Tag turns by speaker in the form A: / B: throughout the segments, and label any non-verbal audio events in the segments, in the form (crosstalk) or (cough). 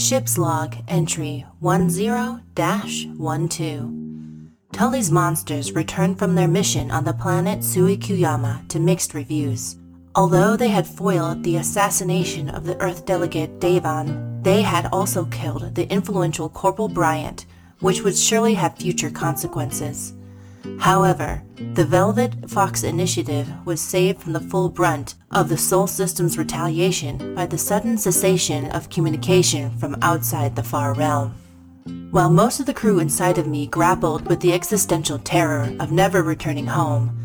A: Ship's log entry 10 12. Tully's monsters returned from their mission on the planet Suikuyama to mixed reviews. Although they had foiled the assassination of the Earth delegate Davon, they had also killed the influential Corporal Bryant, which would surely have future consequences. However, the Velvet Fox Initiative was saved from the full brunt of the Sol System's retaliation by the sudden cessation of communication from outside the far realm. While most of the crew inside of me grappled with the existential terror of never returning home,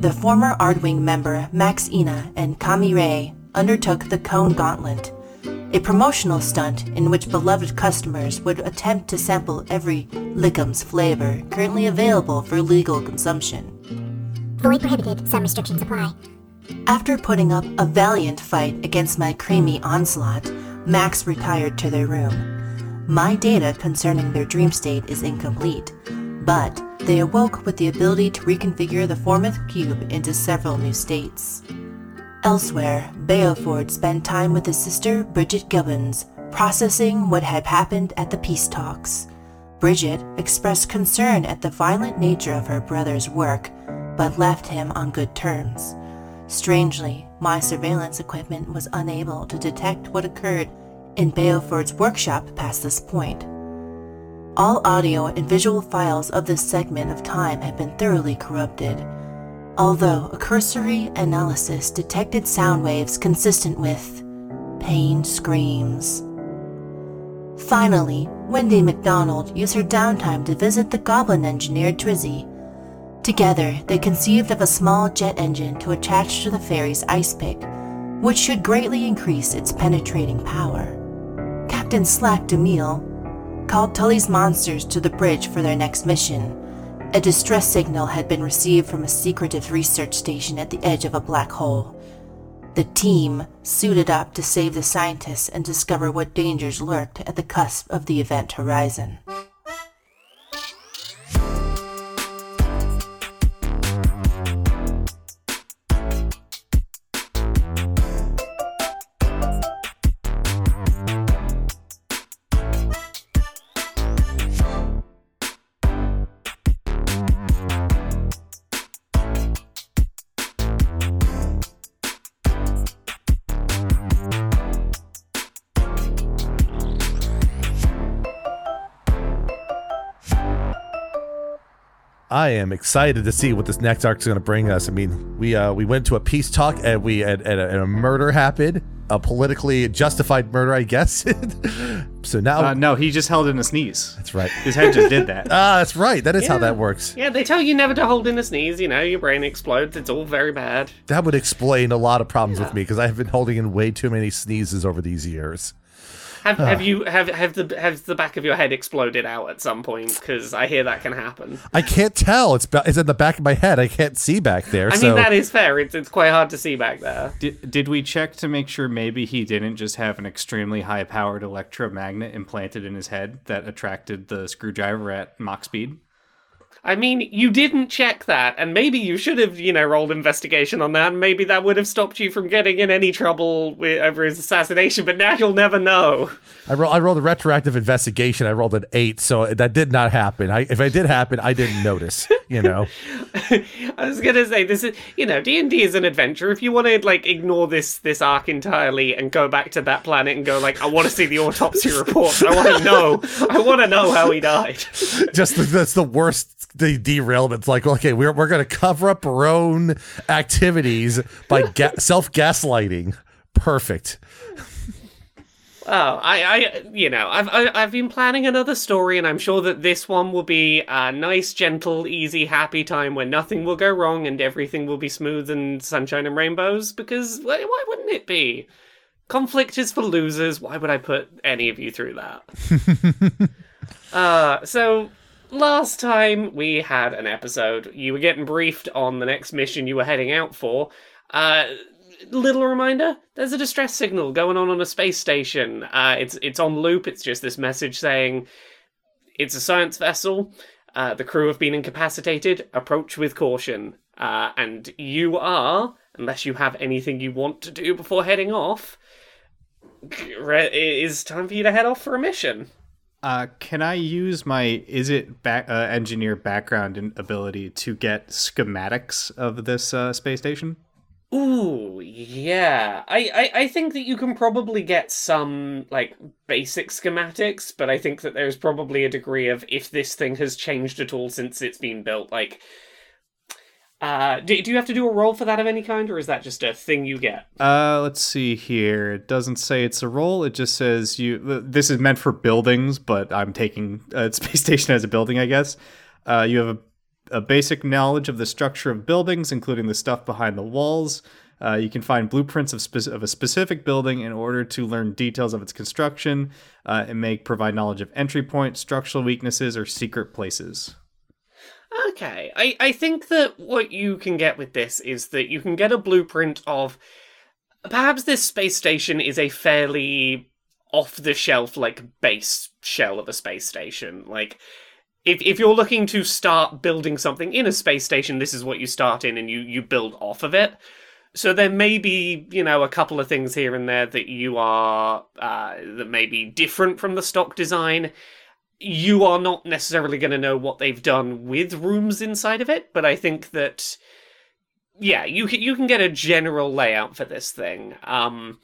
A: the former Ardwing member Max Ina and Kami Ray undertook the Cone Gauntlet, a promotional stunt in which beloved customers would attempt to sample every Lickums flavor currently available for legal consumption.
B: Void prohibited, some restrictions apply.
A: After putting up a valiant fight against my creamy onslaught, Max retired to their room. My data concerning their dream state is incomplete, but they awoke with the ability to reconfigure the Formith cube into several new states. Elsewhere, Beaufort spent time with his sister, Bridget Gubbins, processing what had happened at the peace talks. Bridget expressed concern at the violent nature of her brother's work, but left him on good terms. Strangely, my surveillance equipment was unable to detect what occurred in Beaufort's workshop past this point. All audio and visual files of this segment of time had been thoroughly corrupted although a cursory analysis detected sound waves consistent with pain screams. Finally, Wendy McDonald used her downtime to visit the goblin engineer Trizzy. Together, they conceived of a small jet engine to attach to the ferry's ice pick, which should greatly increase its penetrating power. Captain Slack DeMille called Tully's monsters to the bridge for their next mission a distress signal had been received from a secretive research station at the edge of a black hole. The team suited up to save the scientists and discover what dangers lurked at the cusp of the event horizon.
C: I am excited to see what this next arc is going to bring us. I mean, we uh, we went to a peace talk and we and, and, a, and a murder happened, a politically justified murder, I guess. (laughs) so now,
D: Uh, no, he just held in a sneeze.
C: that's right.
D: His head just did that. (laughs)
C: Ah, that's right. That is how that works.
E: Yeah, they tell you never to hold in a sneeze, you know, your brain explodes, it's all very bad.
C: That would explain a lot of problems with me because I have been holding in way too many sneezes over these years.
E: Have ah. have you have have the have the back of your head exploded out at some point? Because I hear that can happen.
C: I can't tell. It's it's in the back of my head. I can't see back there.
E: I
C: so
E: mean that is fair. It's it's quite hard to see back there.
D: Did, did we check to make sure maybe he didn't just have an extremely high powered electromagnet implanted in his head that attracted the screwdriver at Mach speed?
E: I mean, you didn't check that, and maybe you should have, you know, rolled investigation on that. And maybe that would have stopped you from getting in any trouble with, over his assassination. But now you'll never know.
C: I, roll, I rolled a retroactive investigation. I rolled an eight, so that did not happen. I, if it did happen, I didn't notice. You know, (laughs)
E: I was gonna say this is, you know, D and D is an adventure. If you want to like ignore this this arc entirely and go back to that planet and go like, I want to see the autopsy report. I want to know. I want to know how he died. (laughs)
C: just the, that's the worst the derailment. It's like, okay, we're we're gonna cover up our own activities by ga- (laughs) self gaslighting. Perfect.
E: Oh, I, I, you know, I've, I, I've been planning another story, and I'm sure that this one will be a nice, gentle, easy, happy time where nothing will go wrong and everything will be smooth and sunshine and rainbows. Because why, why wouldn't it be? Conflict is for losers. Why would I put any of you through that? (laughs) uh, so last time we had an episode, you were getting briefed on the next mission you were heading out for. Uh, little reminder: there's a distress signal going on on a space station. Uh, it's it's on loop. It's just this message saying it's a science vessel. Uh, the crew have been incapacitated. Approach with caution. Uh, and you are, unless you have anything you want to do before heading off, it is time for you to head off for a mission.
D: Uh, can I use my is it back uh, engineer background and ability to get schematics of this uh, space station?
E: Ooh, yeah. I, I, I think that you can probably get some, like, basic schematics, but I think that there's probably a degree of if this thing has changed at all since it's been built. Like, uh, do, do you have to do a roll for that of any kind, or is that just a thing you get?
D: Uh, let's see here. It doesn't say it's a role. It just says you. This is meant for buildings, but I'm taking a (laughs) space station as a building, I guess. Uh, you have a, a basic knowledge of the structure of buildings, including the stuff behind the walls. Uh, you can find blueprints of, spec- of a specific building in order to learn details of its construction. Uh, it may provide knowledge of entry points, structural weaknesses, or secret places.
E: Okay, I, I think that what you can get with this is that you can get a blueprint of perhaps this space station is a fairly off the shelf, like base shell of a space station. Like, if, if you're looking to start building something in a space station, this is what you start in and you, you build off of it. So there may be, you know, a couple of things here and there that you are, uh, that may be different from the stock design you are not necessarily going to know what they've done with rooms inside of it, but I think that yeah, you can you can get a general layout for this thing. Um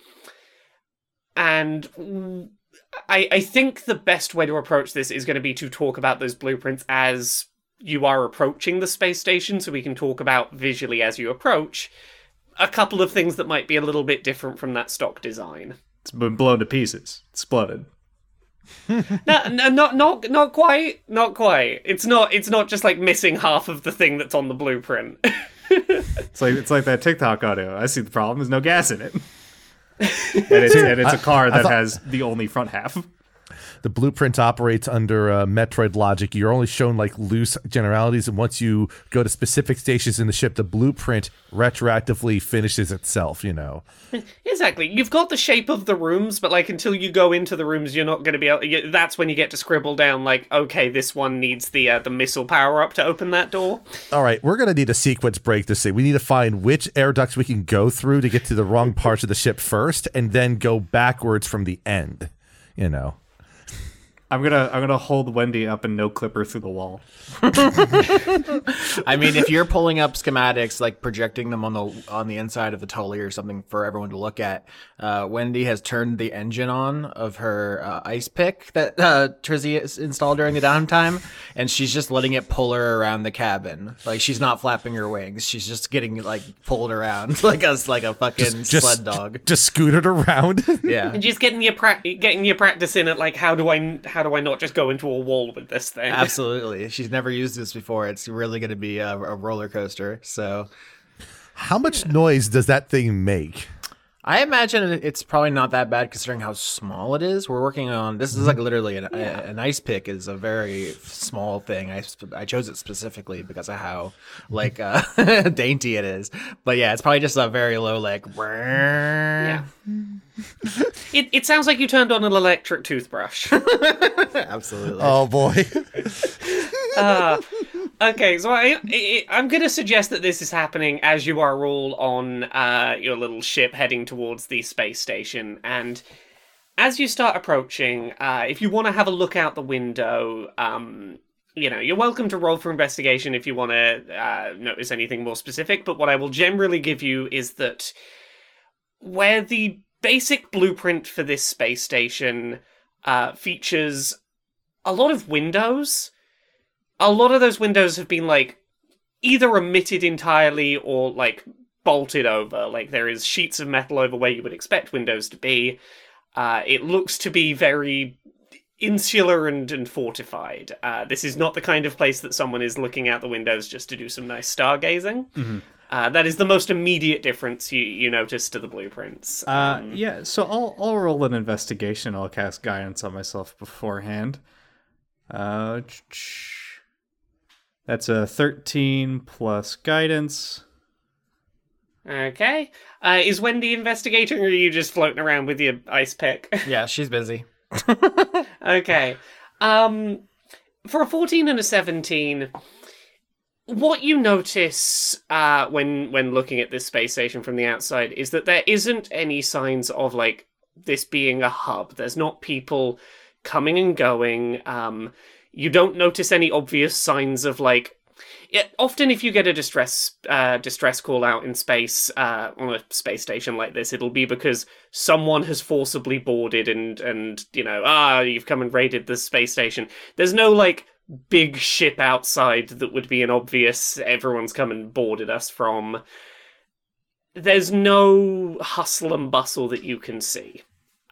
E: and I I think the best way to approach this is going to be to talk about those blueprints as you are approaching the space station so we can talk about visually as you approach a couple of things that might be a little bit different from that stock design.
D: It's been blown to pieces. It's Exploded.
E: No, no, not not not quite, not quite. It's not. It's not just like missing half of the thing that's on the blueprint. (laughs)
D: It's like it's like that TikTok audio. I see the problem. There's no gas in it, and it's, and it's a car that
C: thought-
D: has the only front half.
C: The blueprint operates under uh, Metroid logic. You're only shown like loose generalities, and once you go to specific stations in the ship, the blueprint retroactively finishes itself. You know.
E: exactly. You've got the shape of the rooms, but like until you go into the rooms, you're not going to be able. You, that's when you get to scribble down like, okay, this one needs the uh, the missile power up to open that door.
C: All right, we're gonna need a sequence break to see. We need to find which air ducts we can go through to get to the wrong parts of the ship first, and then go backwards from the end. You know.
D: I'm gonna I'm gonna hold Wendy up and no clipper through the wall. (laughs)
F: I mean, if you're pulling up schematics, like projecting them on the on the inside of the Tully or something for everyone to look at, uh, Wendy has turned the engine on of her uh, ice pick that uh, Trizzy has installed during the downtime, and she's just letting it pull her around the cabin. Like she's not flapping her wings; she's just getting like pulled around (laughs) like a like a fucking sled dog.
C: Just scooted around. (laughs)
F: Yeah.
E: And just getting your pra- getting your practice in at like how do I how do I not just go into a wall with this thing? (laughs)
F: Absolutely. She's never used this before. It's really going to be a, a roller coaster. So
C: How much noise does that thing make?
F: I imagine it's probably not that bad considering how small it is. We're working on this is like literally an, a, an ice pick is a very small thing. I, I chose it specifically because of how like uh, (laughs) dainty it is. But yeah, it's probably just a very low like.
E: Yeah. it it sounds like you turned on an electric toothbrush. (laughs)
F: Absolutely.
C: Oh boy.
E: Uh, okay, so I, I I'm gonna suggest that this is happening as you are all on uh, your little ship heading towards the space station, and as you start approaching, uh, if you want to have a look out the window, um, you know, you're welcome to roll for investigation if you want to uh, notice anything more specific. But what I will generally give you is that where the basic blueprint for this space station uh, features a lot of windows a lot of those windows have been like either omitted entirely or like bolted over. Like there is sheets of metal over where you would expect windows to be. Uh, it looks to be very insular and, and fortified. Uh, this is not the kind of place that someone is looking out the windows just to do some nice stargazing. Uh, that is the most immediate difference you, you notice to the blueprints.
D: Uh, yeah, so I'll I'll roll an investigation. I'll cast guidance on myself beforehand. Uh, that's a thirteen plus guidance.
E: Okay. Uh, is Wendy investigating, or are you just floating around with your ice pick? (laughs)
F: Yeah, she's busy. (laughs)
E: okay. Um for a 14 and a 17 what you notice uh when when looking at this space station from the outside is that there isn't any signs of like this being a hub. There's not people coming and going. Um, you don't notice any obvious signs of like. It, often, if you get a distress uh, distress call out in space uh, on a space station like this, it'll be because someone has forcibly boarded and and you know ah you've come and raided the space station. There's no like big ship outside that would be an obvious everyone's come and boarded us from. There's no hustle and bustle that you can see.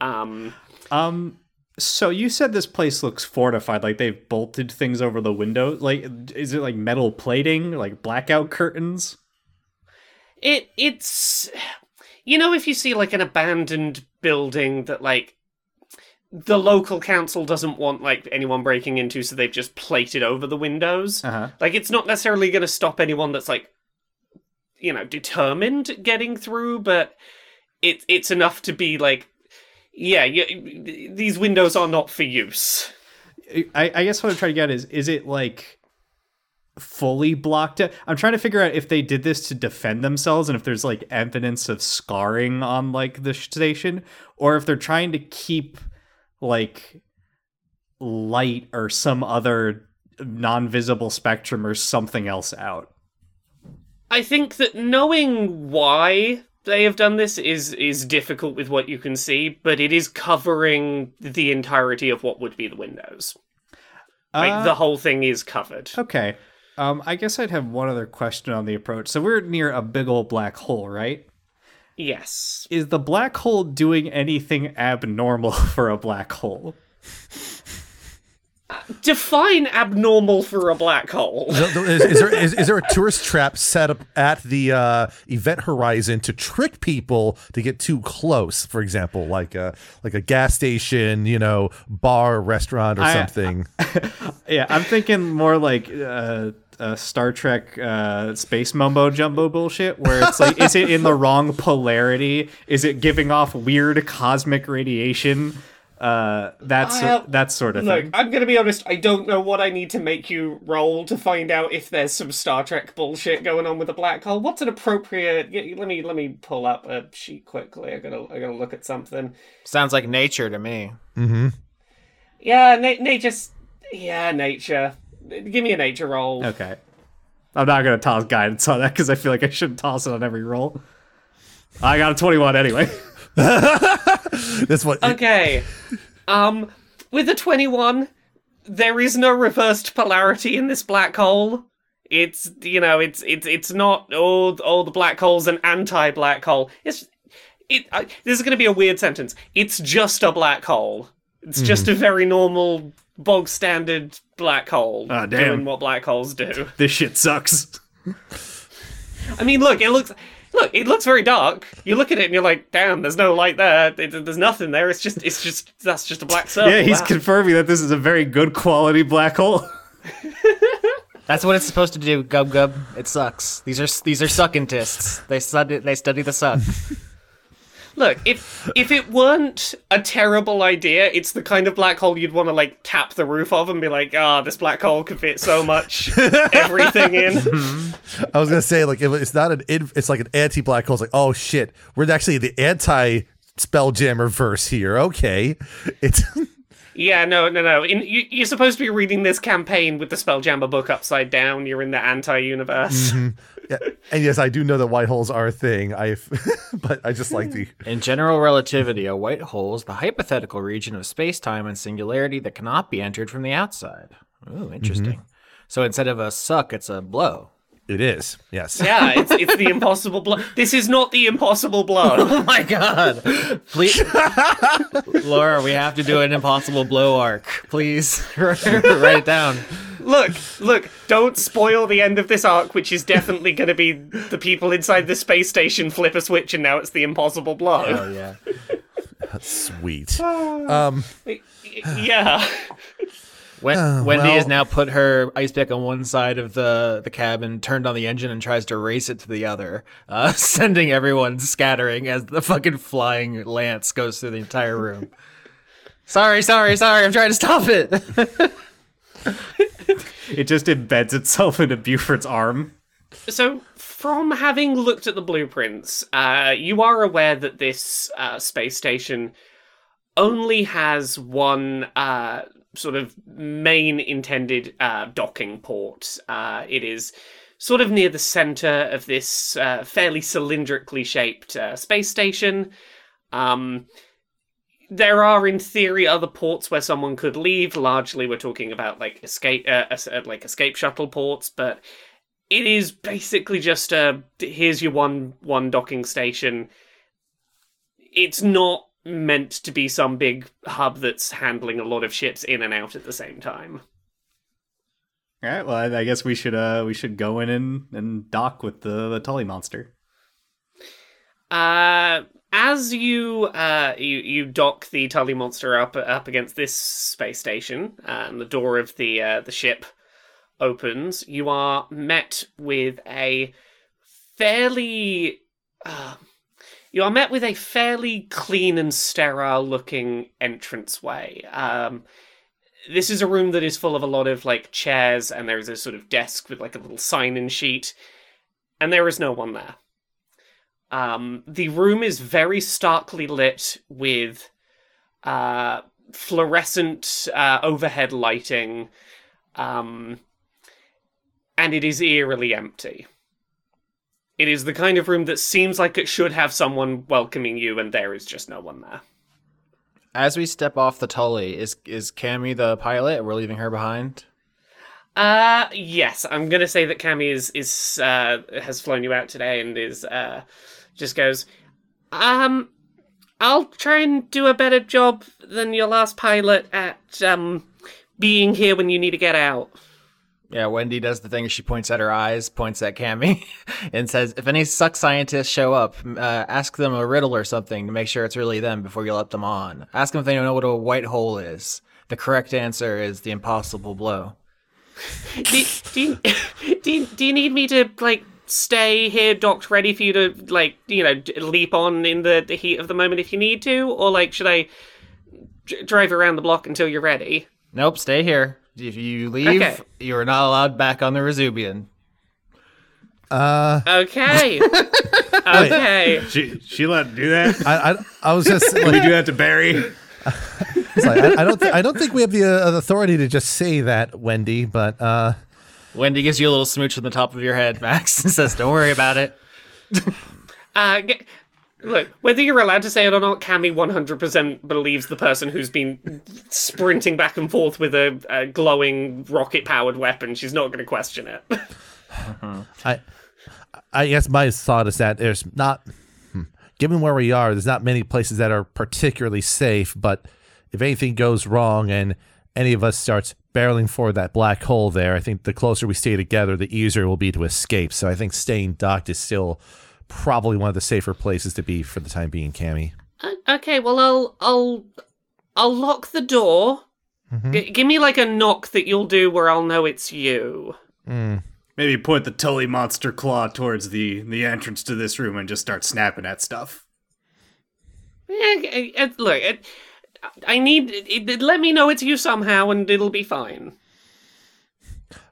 E: Um,
D: Um, so you said this place looks fortified, like they've bolted things over the windows. Like, is it like metal plating, like blackout curtains?
E: it it's you know if you see like an abandoned building that like the local council doesn't want like anyone breaking into so they've just plated over the windows
D: Uh-huh.
E: like it's not necessarily going to stop anyone that's like you know determined getting through but it it's enough to be like yeah you, these windows are not for use
D: I, I guess what I'm trying to get is, is it like fully blocked out? I'm trying to figure out if they did this to defend themselves and if there's like evidence of scarring on like the station, or if they're trying to keep like light or some other non-visible spectrum or something else out.
E: I think that knowing why they have done this is is difficult with what you can see, but it is covering the entirety of what would be the windows. Like
D: Uh,
E: the whole thing is covered.
D: Okay. Um, I guess I'd have one other question on the approach. So we're near a big old black hole, right?
E: Yes.
D: Is the black hole doing anything abnormal (laughs) for a black hole?
E: Define abnormal for a black hole.
C: Is, is there is, is there a tourist trap set up at the uh, event horizon to trick people to get too close? For example, like a like a gas station, you know, bar, restaurant, or
D: I-
C: something. (laughs)
D: Yeah, I'm thinking more like uh, uh, Star Trek uh, space mumbo jumbo bullshit, where it's like, is it in the wrong polarity? Is it giving off weird cosmic radiation? Uh, that's
E: have-
D: that sort of
E: Look,
D: thing.
E: I'm gonna be honest. I don't know what I need to make you roll to find out if there's some Star Trek bullshit going on with a black hole. What's an appropriate? Let me let me pull up a sheet quickly. I gotta I gotta look at something.
F: Sounds like nature to me.
C: Mm-hmm.
E: Yeah, na- nature. Yeah, nature. Give me a nature roll.
D: Okay, I'm not gonna toss guidance on that because I feel like I shouldn't toss it on every roll. I got a 21 anyway. (laughs) (laughs)
C: That's what.
E: Okay. Um, with the 21, there is no reversed polarity in this black hole. It's you know, it's it's it's not all all the black holes an anti-black hole. It's it. I, this is going to be a weird sentence. It's just a black hole. It's just a very normal, bog standard black hole
D: Ah, damn.
E: doing what black holes do.
D: this shit sucks.
E: I mean, look, it looks. Look, it looks very dark. You look at it and you're like, "Damn, there's no light there. It- There's nothing there. It's just, it's just, that's just a black circle."
D: Yeah, he's
E: Wow.
D: confirming that this is a very good quality black hole. (laughs)
F: That's what it's supposed to do, Gub Gub. It sucks. These are these are suckintists. They study they study the suck. (laughs)
E: Look, if if it weren't a terrible idea, it's the kind of black hole you'd want to like tap the roof of and be like, ah, this black hole could fit so much (laughs) everything in. (laughs)
C: I was gonna say like if it's not an it's like an anti black hole. It's like oh shit, we're actually the anti spelljammer verse here. Okay, it's (laughs)
E: yeah, no, no, no. In, you, you're supposed to be reading this campaign with the Spelljammer book upside down. You're in the anti-universe.
C: Yeah, and yes, I do know that white holes are a thing. I (laughs) but I just like the (laughs)
F: In general relativity, a white hole is the hypothetical region of space-time and singularity that cannot be entered from the outside. Ooh, mm-hmm. interesting. So instead of a suck, it's a blow.
C: it is yes.
E: Yeah, it's it's the impossible blow. This is not the impossible blow. (laughs)
F: Oh my god! Please, Laura, we have to do an impossible blow arc. Please write it down.
E: Look, look, don't spoil the end of this arc, which is definitely going to be the people inside the space station flip a switch and now it's the impossible blow.
F: Oh yeah.
C: Sweet. Um,
E: yeah.
F: Wen-
C: Oh,
F: Wendy has now put her ice pick on one side of the, the cabin, turned on the engine, and tries to race it to the other, uh, (laughs) sending everyone scattering as the fucking flying lance goes through the entire room. Sorry, sorry, sorry. I'm trying to stop it. (laughs) (laughs)
D: It just embeds itself into Beaufort's arm.
E: So, from having looked at the blueprints, uh, you are aware that this uh, space station only has one uh, sort of main intended uh, docking port. Uh, it is sort of near the center of this uh, fairly cylindrically shaped space station. Um, there are, in theory, other ports where someone could leave. Largely, we're talking about like escape, uh, uh, like escape shuttle ports, but it is basically just a here's your one one docking station. It's not meant to be some big hub that's handling a lot of ships in and out at the same time.
D: All right. Well, I, I guess we should uh we should go in and, and dock with the, the Tully monster.
E: Uh, as you uh you you dock the Tully monster up up against this space station, uh, and the door of the uh, the ship opens, you are met with a fairly uh, you are met with a fairly clean and sterile looking entranceway. Um, this is a room that is full of a lot of like chairs, and there is a sort of desk with like a little sign-in sheet, and there is no one there. Um, the room is very starkly lit with uh, fluorescent uh, overhead lighting, um, and it is eerily empty. It is the kind of room that seems like it should have someone welcoming you, and there is just no one there.
F: As we step off the Tully, is is Cammy the pilot? We're leaving her behind.
E: Uh yes, I'm gonna say that Cammy is is uh has flown you out today and is uh just goes, um, I'll try and do a better job than your last pilot at um being here when you need to get out.
F: Yeah, Wendy does the thing. She points at her eyes, points at Cammy, (laughs) and says, "If any suck scientists show up, uh, ask them a riddle or something to make sure it's really them before you let them on. Ask them if they know what a white hole is. The correct answer is the impossible blow."
E: Do, do, you, do, you, do you need me to like stay here docked ready for you to like you know leap on in the, the heat of the moment if you need to or like should i d- drive around the block until you're ready
F: Nope, stay here. If you leave,
E: Okay.
F: you are not allowed back on the Resubian.
C: Uh,
E: okay (laughs) okay
D: She she let him do that.
C: I, I, I was just
D: we
C: like,
D: do that to Barry. (laughs)
C: it's like, I, I don't, th- I don't think we have the uh, authority to just say that, Wendy. But uh,
F: Wendy gives you a little smooch on the top of your head, Max, (laughs) and says, "Don't worry about it." (laughs)
E: uh g- look whether you're allowed to say it or not cammy 100% believes the person who's been sprinting back and forth with a, a glowing rocket powered weapon she's not going to question it
C: I, I guess my thought is that there's not, given where we are, there's not many places that are particularly safe. But if anything goes wrong and any of us starts barreling for that black hole there, I think the closer we stay together, the easier it will be to escape. So I think staying docked is still probably one of the safer places to be for the time being, Cammy.
E: Okay, well, I'll I'll I'll lock the door. Mm-hmm. G- give me like a knock that you'll do where I'll know it's you. Hmm.
D: Maybe point the Tully monster claw towards the the entrance to this room and just start snapping at stuff.
E: Yeah, g- look, it, I need it, it- let me know it's you somehow, and it'll be fine.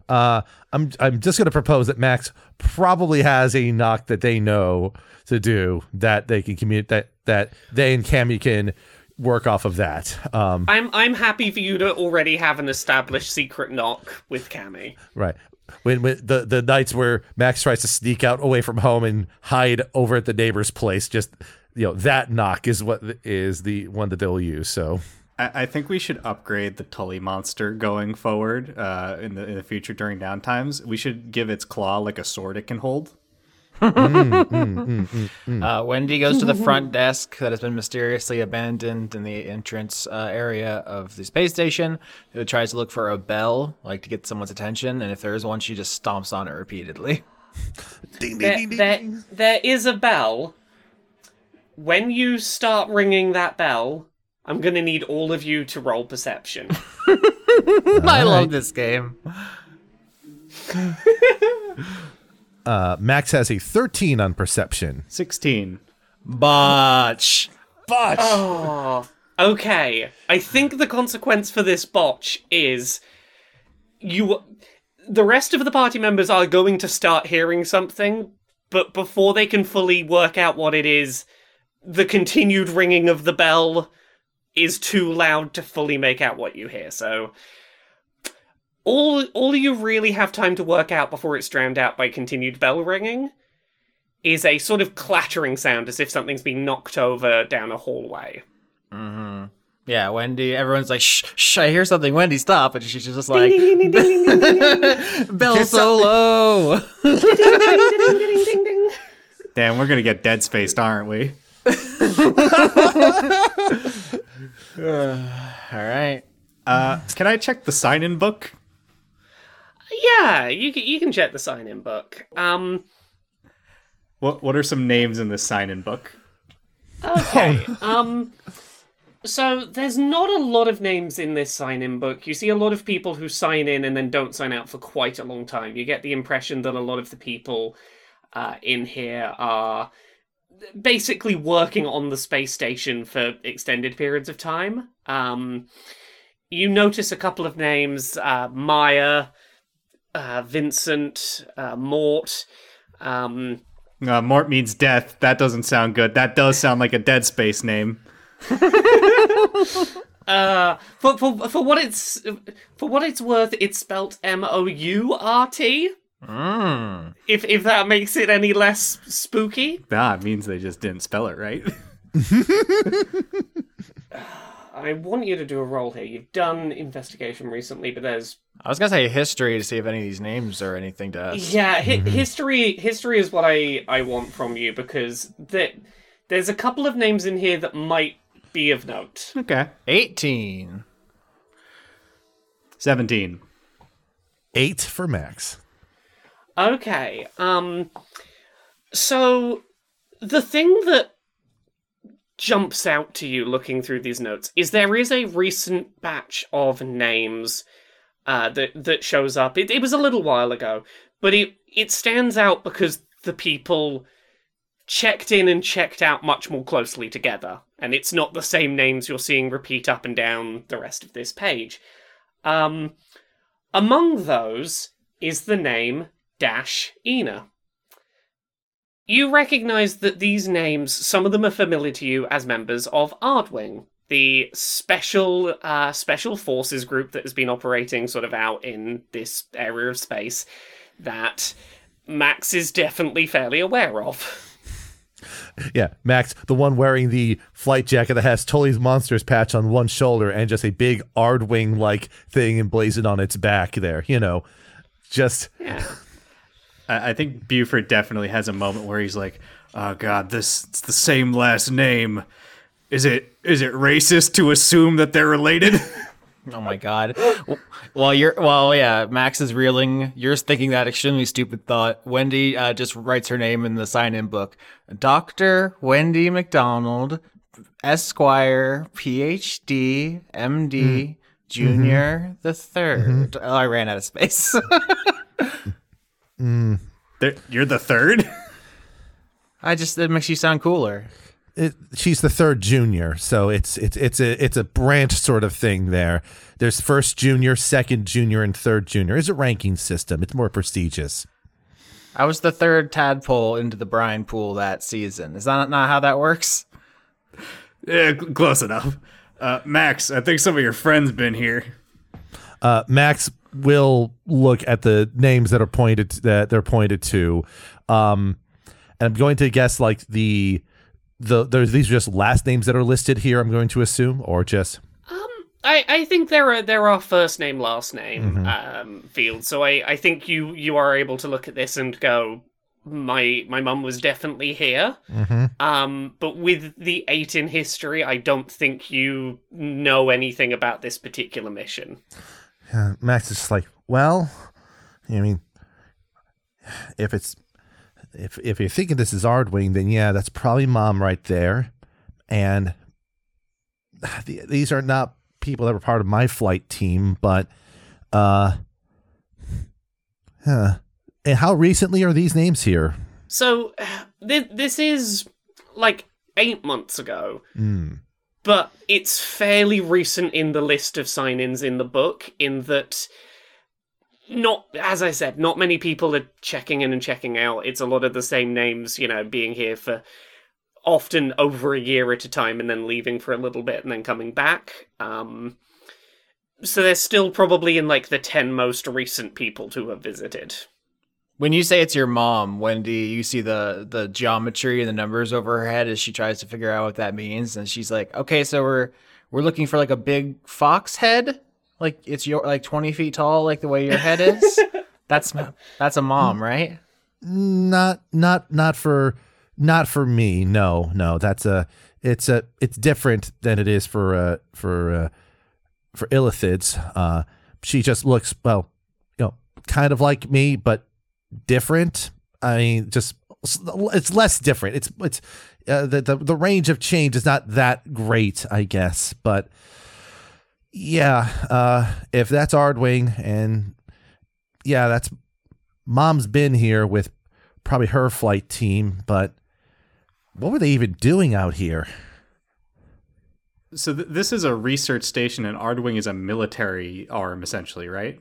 C: Uh, I'm I'm just going to propose that Max probably has a knock that they know to do that they can communicate that that they and Cammy can work off of that. Um,
E: I'm I'm happy for you to already have an established secret knock with Cammy.
C: right. When, when the the nights where Max tries to sneak out away from home and hide over at the neighbor's place, just you know that knock is what is the one that they'll use. So
D: I, I think we should upgrade the Tully monster going forward uh, in the in the future during downtimes. We should give its claw like a sword it can hold.
F: Uh, Wendy goes to the front (laughs) desk that has been mysteriously abandoned in the entrance uh, area of the space station. It tries to look for a bell, like to get someone's attention, and if there is one, she just stomps on it repeatedly. (laughs)
E: There, there, there is a bell. When you start ringing that bell, I'm gonna need all of you to roll perception. (laughs)
F: I love this game.
C: Uh, Max has a 13 on perception.
D: Sixteen.
F: Botch.
E: Oh, okay. I think the consequence for this botch is you. The rest of the party members are going to start hearing something, but before they can fully work out what it is, the continued ringing of the bell is too loud to fully make out what you hear. So all all you really have time to work out before it's drowned out by continued bell ringing is a sort of clattering sound as if something's been knocked over down a hallway.
F: Mm-hmm. Yeah, Wendy. Everyone's like, "Shh, shh! I hear something." Wendy, stop! And she's just like. "Bell
C: Get
F: so low."
E: Ding, ding, ding, ding, ding. (laughs) (laughs)
D: Damn, we're gonna get dead spaced, aren't we? (laughs) (sighs)
F: All right.
D: Uh, can I check the sign-in book?
E: Yeah, you can, you can check the sign in book. Um,
D: What What are some names in this sign-in book?
E: Okay. (laughs) um so there's not a lot of names in this sign-in book. You see a lot of people who sign in and then don't sign out for quite a long time. You get the impression that a lot of the people uh, in here are basically working on the space station for extended periods of time. Um, you notice a couple of names: uh, Maya, uh, Vincent, uh, Mort. Um,
D: Uh, Mort means death. That doesn't sound good. That does sound like a Dead Space name. (laughs)
E: Uh, for for for what it's for what it's worth, it's spelt M O U R T.
F: Mm.
E: If if that makes it any less spooky,
D: Ah, it means they just didn't spell it right. (laughs)
E: I want you to do a roll here. You've done investigation recently, but there's
F: I was gonna say history to see if any of these names are anything to us.
E: yeah, hi- history. History is what I I want from you because that there's a couple of names in here that might be of note.
D: okay.
F: Eighteen.
D: 17.
C: Eight for Max.
E: Okay. Um so the thing that jumps out to you looking through these notes is there is a recent batch of names uh that that shows up. It, it was a little while ago, but it it stands out because the people checked in and checked out much more closely together and it's not the same names you're seeing repeat up and down the rest of this page. Um among those is the name Dash Ina. You recognize that these names, some of them are familiar to you as members of Ardwing, the special uh, special forces group that has been operating sort of out in this area of space that Max is definitely fairly aware of.
C: Yeah, Max, the one wearing the flight jacket that has Tully's Monsters patch on one shoulder and just a big Ardwing like thing emblazoned on its back there. You know, just
E: Yeah.
D: I, I think Beaufort definitely has a moment where he's like, "Oh God, this it's the same last name. Is it is it racist to assume that they're related?" (laughs)
F: Oh my god. Well, you're well, yeah. Max is reeling. You're thinking that extremely stupid thought. Wendy uh, just writes her name in the sign-in book. Doctor Wendy McDonald, Esquire, PhD, MD, mm. mm-hmm. Junior the mm-hmm. 3rd Oh, I ran out of space. (laughs)
D: They're- You're the third. (laughs)
F: I just it makes you sound cooler.
C: it, she's the third junior, so it's it's it's a it's a branch sort of thing there. There's first junior, second junior, and third junior. It's a ranking system. It's more prestigious.
F: I was the third tadpole into the brine pool that season. Is that not how that works?
D: yeah, cl- close enough. Uh, Max, I think some of your friends been here.
C: Uh, Max will look at the names that are pointed that they're pointed to, um, and I'm going to guess like the the there's these are just last names that are listed here. I'm going to assume, or just um,
E: I, I think there are there are first name last name um, fields, so I, I think you you are able to look at this and go, my my mum was definitely here. Um, but with the eight in history, I don't think you know anything about this particular mission.
C: Uh, Max is just like, well, I mean, if it's if if you're thinking this is Ardwing, then yeah, that's probably mom right there, and the, these are not people that were part of my flight team, but uh, huh. and how recently are these names here?
E: So th- this is like eight months ago.
C: Hmm.
E: But it's fairly recent in the list of sign-ins in the book in that not as i said not many people are checking in and checking out it's a lot of the same names you know being here for often over a year at a time and then leaving for a little bit and then coming back. Um, so they're still probably in like the 10 most recent people to have visited.
F: When you say it's your mom, Wendy, you see the the geometry and the numbers over her head as she tries to figure out what that means, and she's like, "Okay, so we're we're looking for like a big fox head, like it's your like twenty feet tall, like the way your head is. (laughs) that's that's a mom, right?
C: not not not for not for me no no that's a it's a it's different than it is for uh for uh for illithids uh she just looks well you know kind of like me but different i mean just it's less different it's it's uh, the, the the range of change is not that great i guess but yeah uh if that's ardwing and yeah that's mom's been here with probably her flight team, but what were they even doing out here?
D: So th- this is a research station, and Ardwing is a military arm, essentially, right?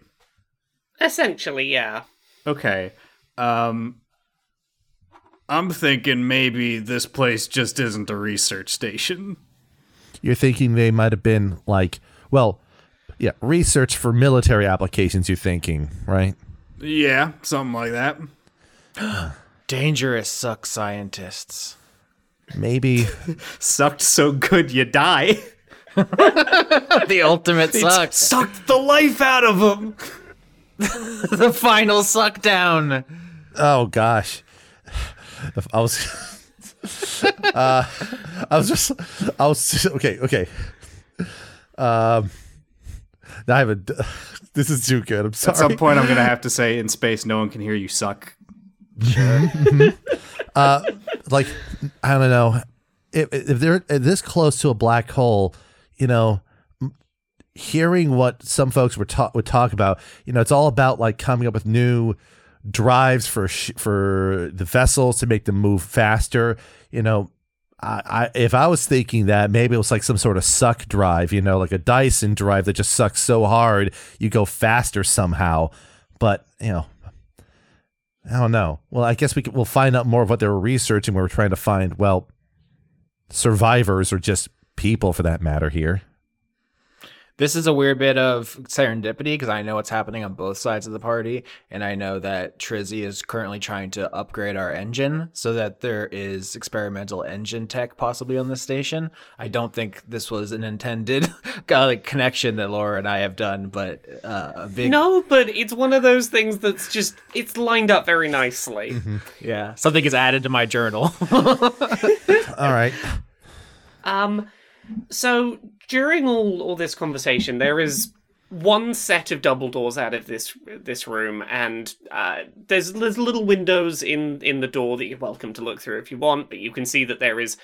E: Essentially, yeah.
D: Okay. Um, I'm thinking maybe this place just isn't a research station.
C: You're thinking they might have been like, well, yeah, research for military applications, you're thinking, right?
D: Yeah, something like that. (gasps)
F: Dangerous suck scientists.
C: Maybe (laughs)
D: Sucked so good you die. (laughs) (laughs)
F: the ultimate suck.
D: Sucked the life out of them. (laughs)
F: the final suck down.
C: oh gosh. I was (laughs) uh I was just I was okay, okay. Um I have a this is too good. I'm sorry.
D: At some point, I'm gonna have to say, in space, no one can hear you suck. (laughs)
C: like I don't know if, if they're this close to a black hole, you know, m- hearing what some folks were talk would talk about, you know, it's all about like coming up with new drives for sh- for the vessels to make them move faster. You know, I, I if I was thinking that maybe it was like some sort of suck drive, you know, like a Dyson drive that just sucks so hard you go faster somehow. But you know, I don't know. Well, I guess we can, we'll find out more of what they were researching. We were trying to find, well, survivors or just people for that matter here.
F: This is a weird bit of serendipity because I know what's happening on both sides of the party, and I know that Trizzy is currently trying to upgrade our engine so that there is experimental engine tech possibly on this station. I don't think this was an intended (laughs) like, connection that Laura and I have done, but uh, a big
E: No, but it's one of those things that's just it's lined up very nicely.
F: yeah something is added to my journal. (laughs)
C: All right.
E: Um, so during all all this conversation, there is one set of double doors out of this this room, and uh, there's there's little windows in in the door that you're welcome to look through if you want. But you can see that there is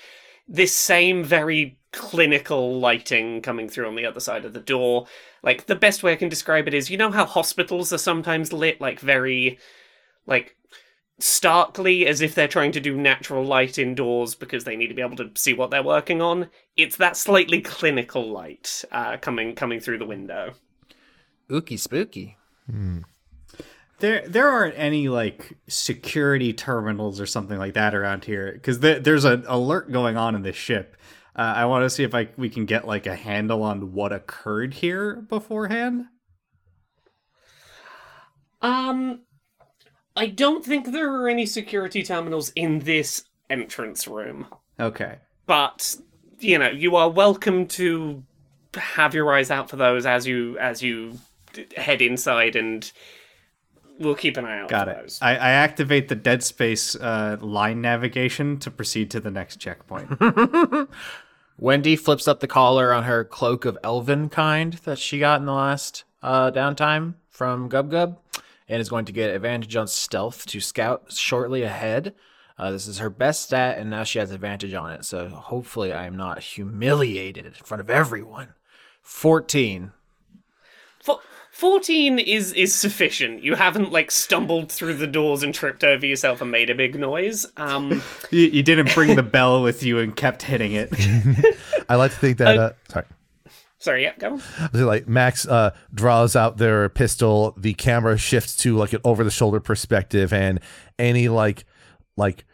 E: this same very clinical lighting coming through on the other side of the door. Like the best way I can describe it is, you know how hospitals are sometimes lit like very like starkly as if they're trying to do natural light indoors because they need to be able to see what they're working on. It's that slightly clinical light uh, coming coming through the window.
F: Ookie spooky.
D: There, there aren't any like security terminals or something like that around here because there, there's an alert going on in this ship. Uh, I want to see if I we can get like a handle on what occurred here beforehand.
E: Um, I don't think there are any security terminals in this entrance room,
D: Okay.
E: but you know you are welcome to have your eyes out for those as you as you head inside and. We'll keep an eye out
D: Got
E: for
D: it.
E: those.
D: I, I activate the Dead Space uh, line navigation to proceed to the next checkpoint. (laughs)
F: Wendy flips up the collar on her cloak of elven kind that she got in the last uh, downtime from Gub Gub and is going to get advantage on stealth to scout shortly ahead. Uh, this is her best stat, and now she has advantage on it. So hopefully, I am not humiliated in front of everyone. 14.
E: Fo- 14 is is sufficient. You haven't like stumbled through the doors and tripped over yourself and made a big noise. Um (laughs)
D: you, you didn't bring the bell with you and kept hitting it. (laughs)
C: I like to think that. (laughs) Uh, sorry.
E: Sorry, yeah, go. on.
C: Like Max uh, draws out their pistol. The camera shifts to like an over the shoulder perspective, and any like like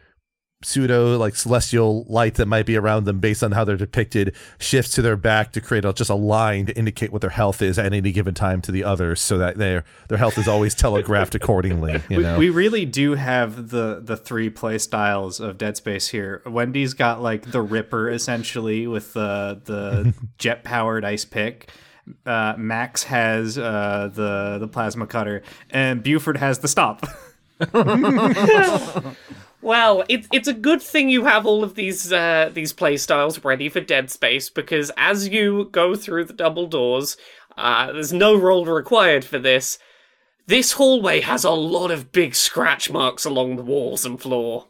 C: pseudo like celestial light that might be around them based on how they're depicted shifts to their back to create a, just a line to indicate what their health is at any given time to the others so that their their health is always telegraphed accordingly (laughs) you know
D: We really do have the the three play styles of Dead Space here. Wendy's got like the Ripper essentially with the the (laughs) jet powered ice pick. Uh, Max has uh, the the plasma cutter, and Beaufort has the stop. (laughs)
E: Well, it's it's a good thing you have all of these uh, these play styles ready for Dead Space because as you go through the double doors, uh, there's no roll required for this. This hallway has a lot of big scratch marks along the walls and floor.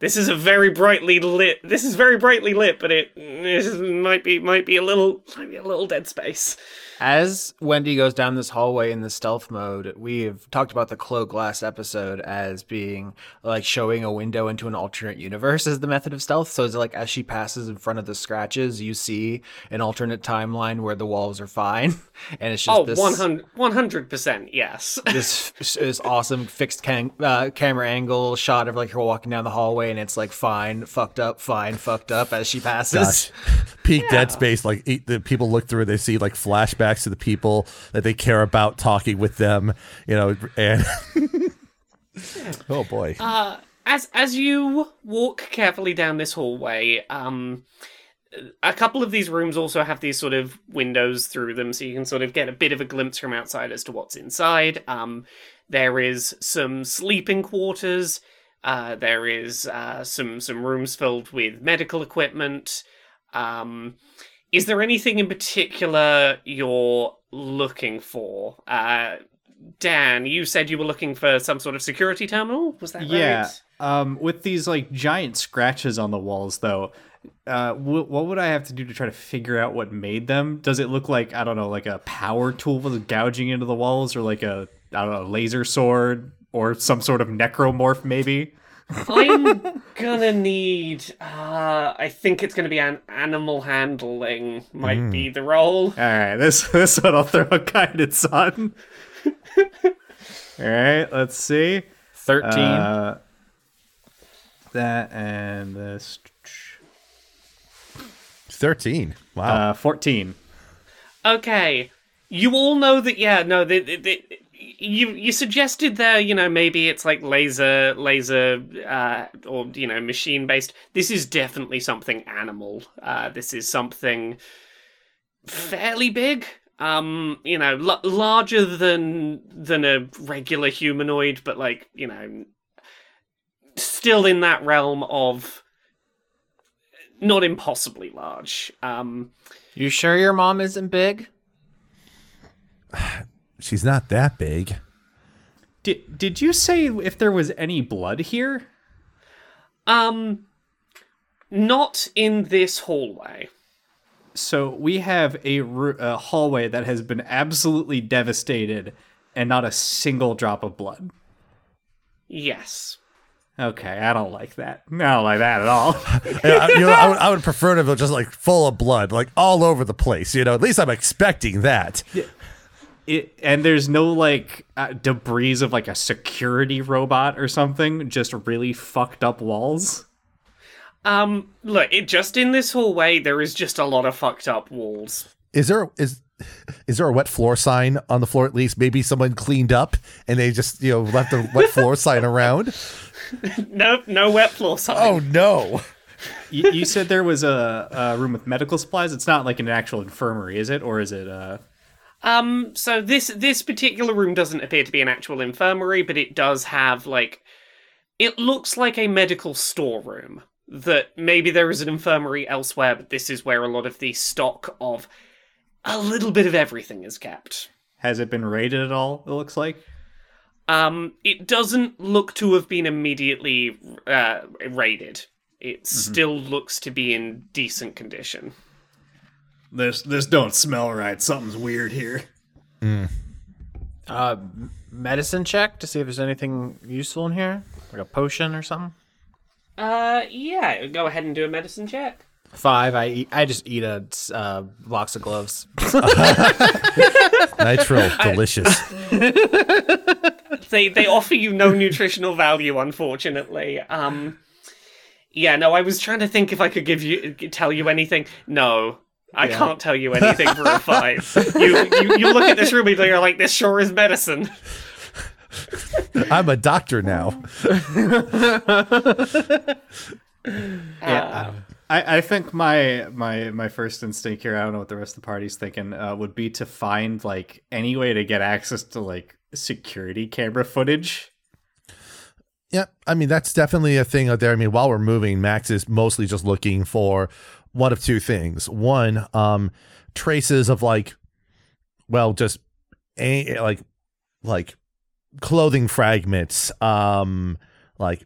E: This is a very brightly lit. This is very brightly lit, but it, it might be might be a little might be a little Dead Space.
F: As Wendy goes down this hallway in the stealth mode, we've talked about the cloak last episode as being like showing a window into an alternate universe as the method of stealth. So it's like as she passes in front of the scratches, you see an alternate timeline where the walls are fine, (laughs) and it's just
E: Oh,
F: this
E: 100 percent yes. (laughs)
F: this this awesome fixed cam- uh, camera angle shot of like her walking down the hallway, and it's like fine, fucked up, fine, fucked up as she passes.
C: Gosh. Peak Dead Space, like e- the people look through, they see like flashbacks to the people that they care about talking with them, you know, and (laughs) oh boy,
E: as as you walk carefully down this hallway, um, a couple of these rooms also have these sort of windows through them, so you can sort of get a bit of a glimpse from outside as to what's inside. Um, there is some sleeping quarters. Uh, there is uh, some some rooms filled with medical equipment. Um, is there anything in particular you're looking for? Uh, Dan, you said you were looking for some sort of security terminal. Was that
D: yeah.
E: right?
D: Um, with these like giant scratches on the walls, though, uh, wh- what would I have to do to try to figure out what made them? Does it look like I don't know, like a power tool was gouging into the walls, or like a I don't know, a laser sword, or some sort of necromorph, maybe?
E: I'm (laughs) gonna need. Uh, I think it's gonna be an animal handling. Might be the role.
D: All right, this (laughs) this one I'll throw a guidance on. (laughs) All right, let's see.
F: Thirteen.
D: Uh, that and this.
C: thirteen. Wow,
D: Uh, 14.
E: Okay, you all know that. Yeah, no, they, they, they, you you suggested there. You know, maybe it's like laser, laser, uh, or you know, machine based. This is definitely something animal. Uh, this is something fairly big. Um, you know, l- larger than than a regular humanoid, but like you know, still in that realm of not impossibly large. Um,
F: you sure your mom isn't big?
C: She's not that big.
D: Did, did you say if there was any blood here?
E: um, not in this hallway.
D: So we have a, a hallway that has been absolutely devastated and not a single drop of blood.
E: Yes.
D: Okay, I don't like that. I don't like that at all. (laughs)
C: Yeah, I, you know, I would, I would prefer to be just like full of blood, like all over the place. You know, at least I'm expecting that.
D: It, and there's no like uh, debris of like a security robot or something, just really fucked up walls.
E: Um, look, it just in this hallway, there is just a lot of fucked up walls.
C: Is there is is there a wet floor sign on the floor at least? Maybe someone cleaned up and they just you know left the wet floor (laughs) sign around.
E: Nope, no wet floor sign.
C: Oh no!
D: you, you said there was a, a room with medical supplies. It's not like an actual infirmary, is it? Or is it? Uh...
E: Um, so this this particular room doesn't appear to be an actual infirmary, but it does have like it looks like a medical storeroom. That maybe there is an infirmary elsewhere, but this is where a lot of the stock of a little bit of everything is kept.
D: Has it been raided at all? It looks like.
E: Um, it doesn't look to have been immediately uh, raided. It still looks to be in decent condition.
D: This this don't smell right. Something's weird here.
F: Uh, medicine check to see if there's anything useful in here, like a potion or something.
E: Uh, yeah, go ahead and do a medicine check.
F: Five. I eat, I just eat a uh, box of gloves. (laughs) (laughs)
C: Nitro, delicious. (laughs)
E: they they offer you no nutritional value, unfortunately. Um, yeah, no, I was trying to think if I could give you tell you anything. No, I
D: Yeah.
E: can't tell you anything for a five. (laughs) You, you you look at this room and you're like, this sure is medicine.
C: I'm a doctor now. (laughs)
D: Yeah, I, I think my my my first instinct here, I don't know what the rest of the party's thinking, uh, would be to find like any way to get access to like security camera footage.
C: Yeah, I mean that's definitely a thing out there. I mean, while we're moving, Max is mostly just looking for one of two things. One, um, traces of like, well, just a like, like clothing fragments, um, like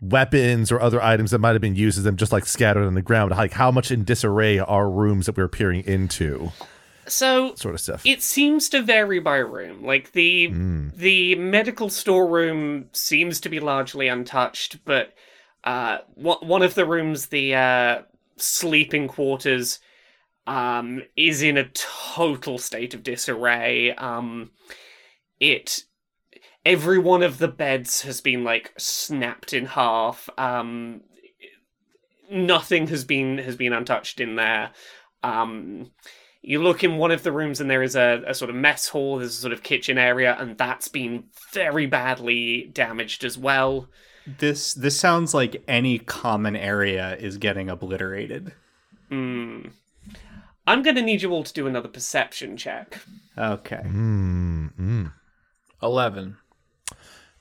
C: weapons or other items that might have been used as them just like scattered on the ground. Like how much in disarray are rooms that we're peering into,
E: So
C: sort of stuff.
E: It seems to vary by room. Like the
C: Mm.
E: the medical storeroom seems to be largely untouched, but uh, one one of the rooms, the uh, sleeping quarters, um, is in a total state of disarray. Um, it every one of the beds has been like snapped in half. Um, nothing has been has been untouched in there. Um, you look in one of the rooms and there is a, a sort of mess hall, there's a sort of kitchen area, and that's been very badly damaged as well.
D: This this sounds like any common area is getting obliterated.
E: Hmm. I'm gonna need you all to do another perception check.
D: Okay.
C: Mm, mm.
F: Eleven.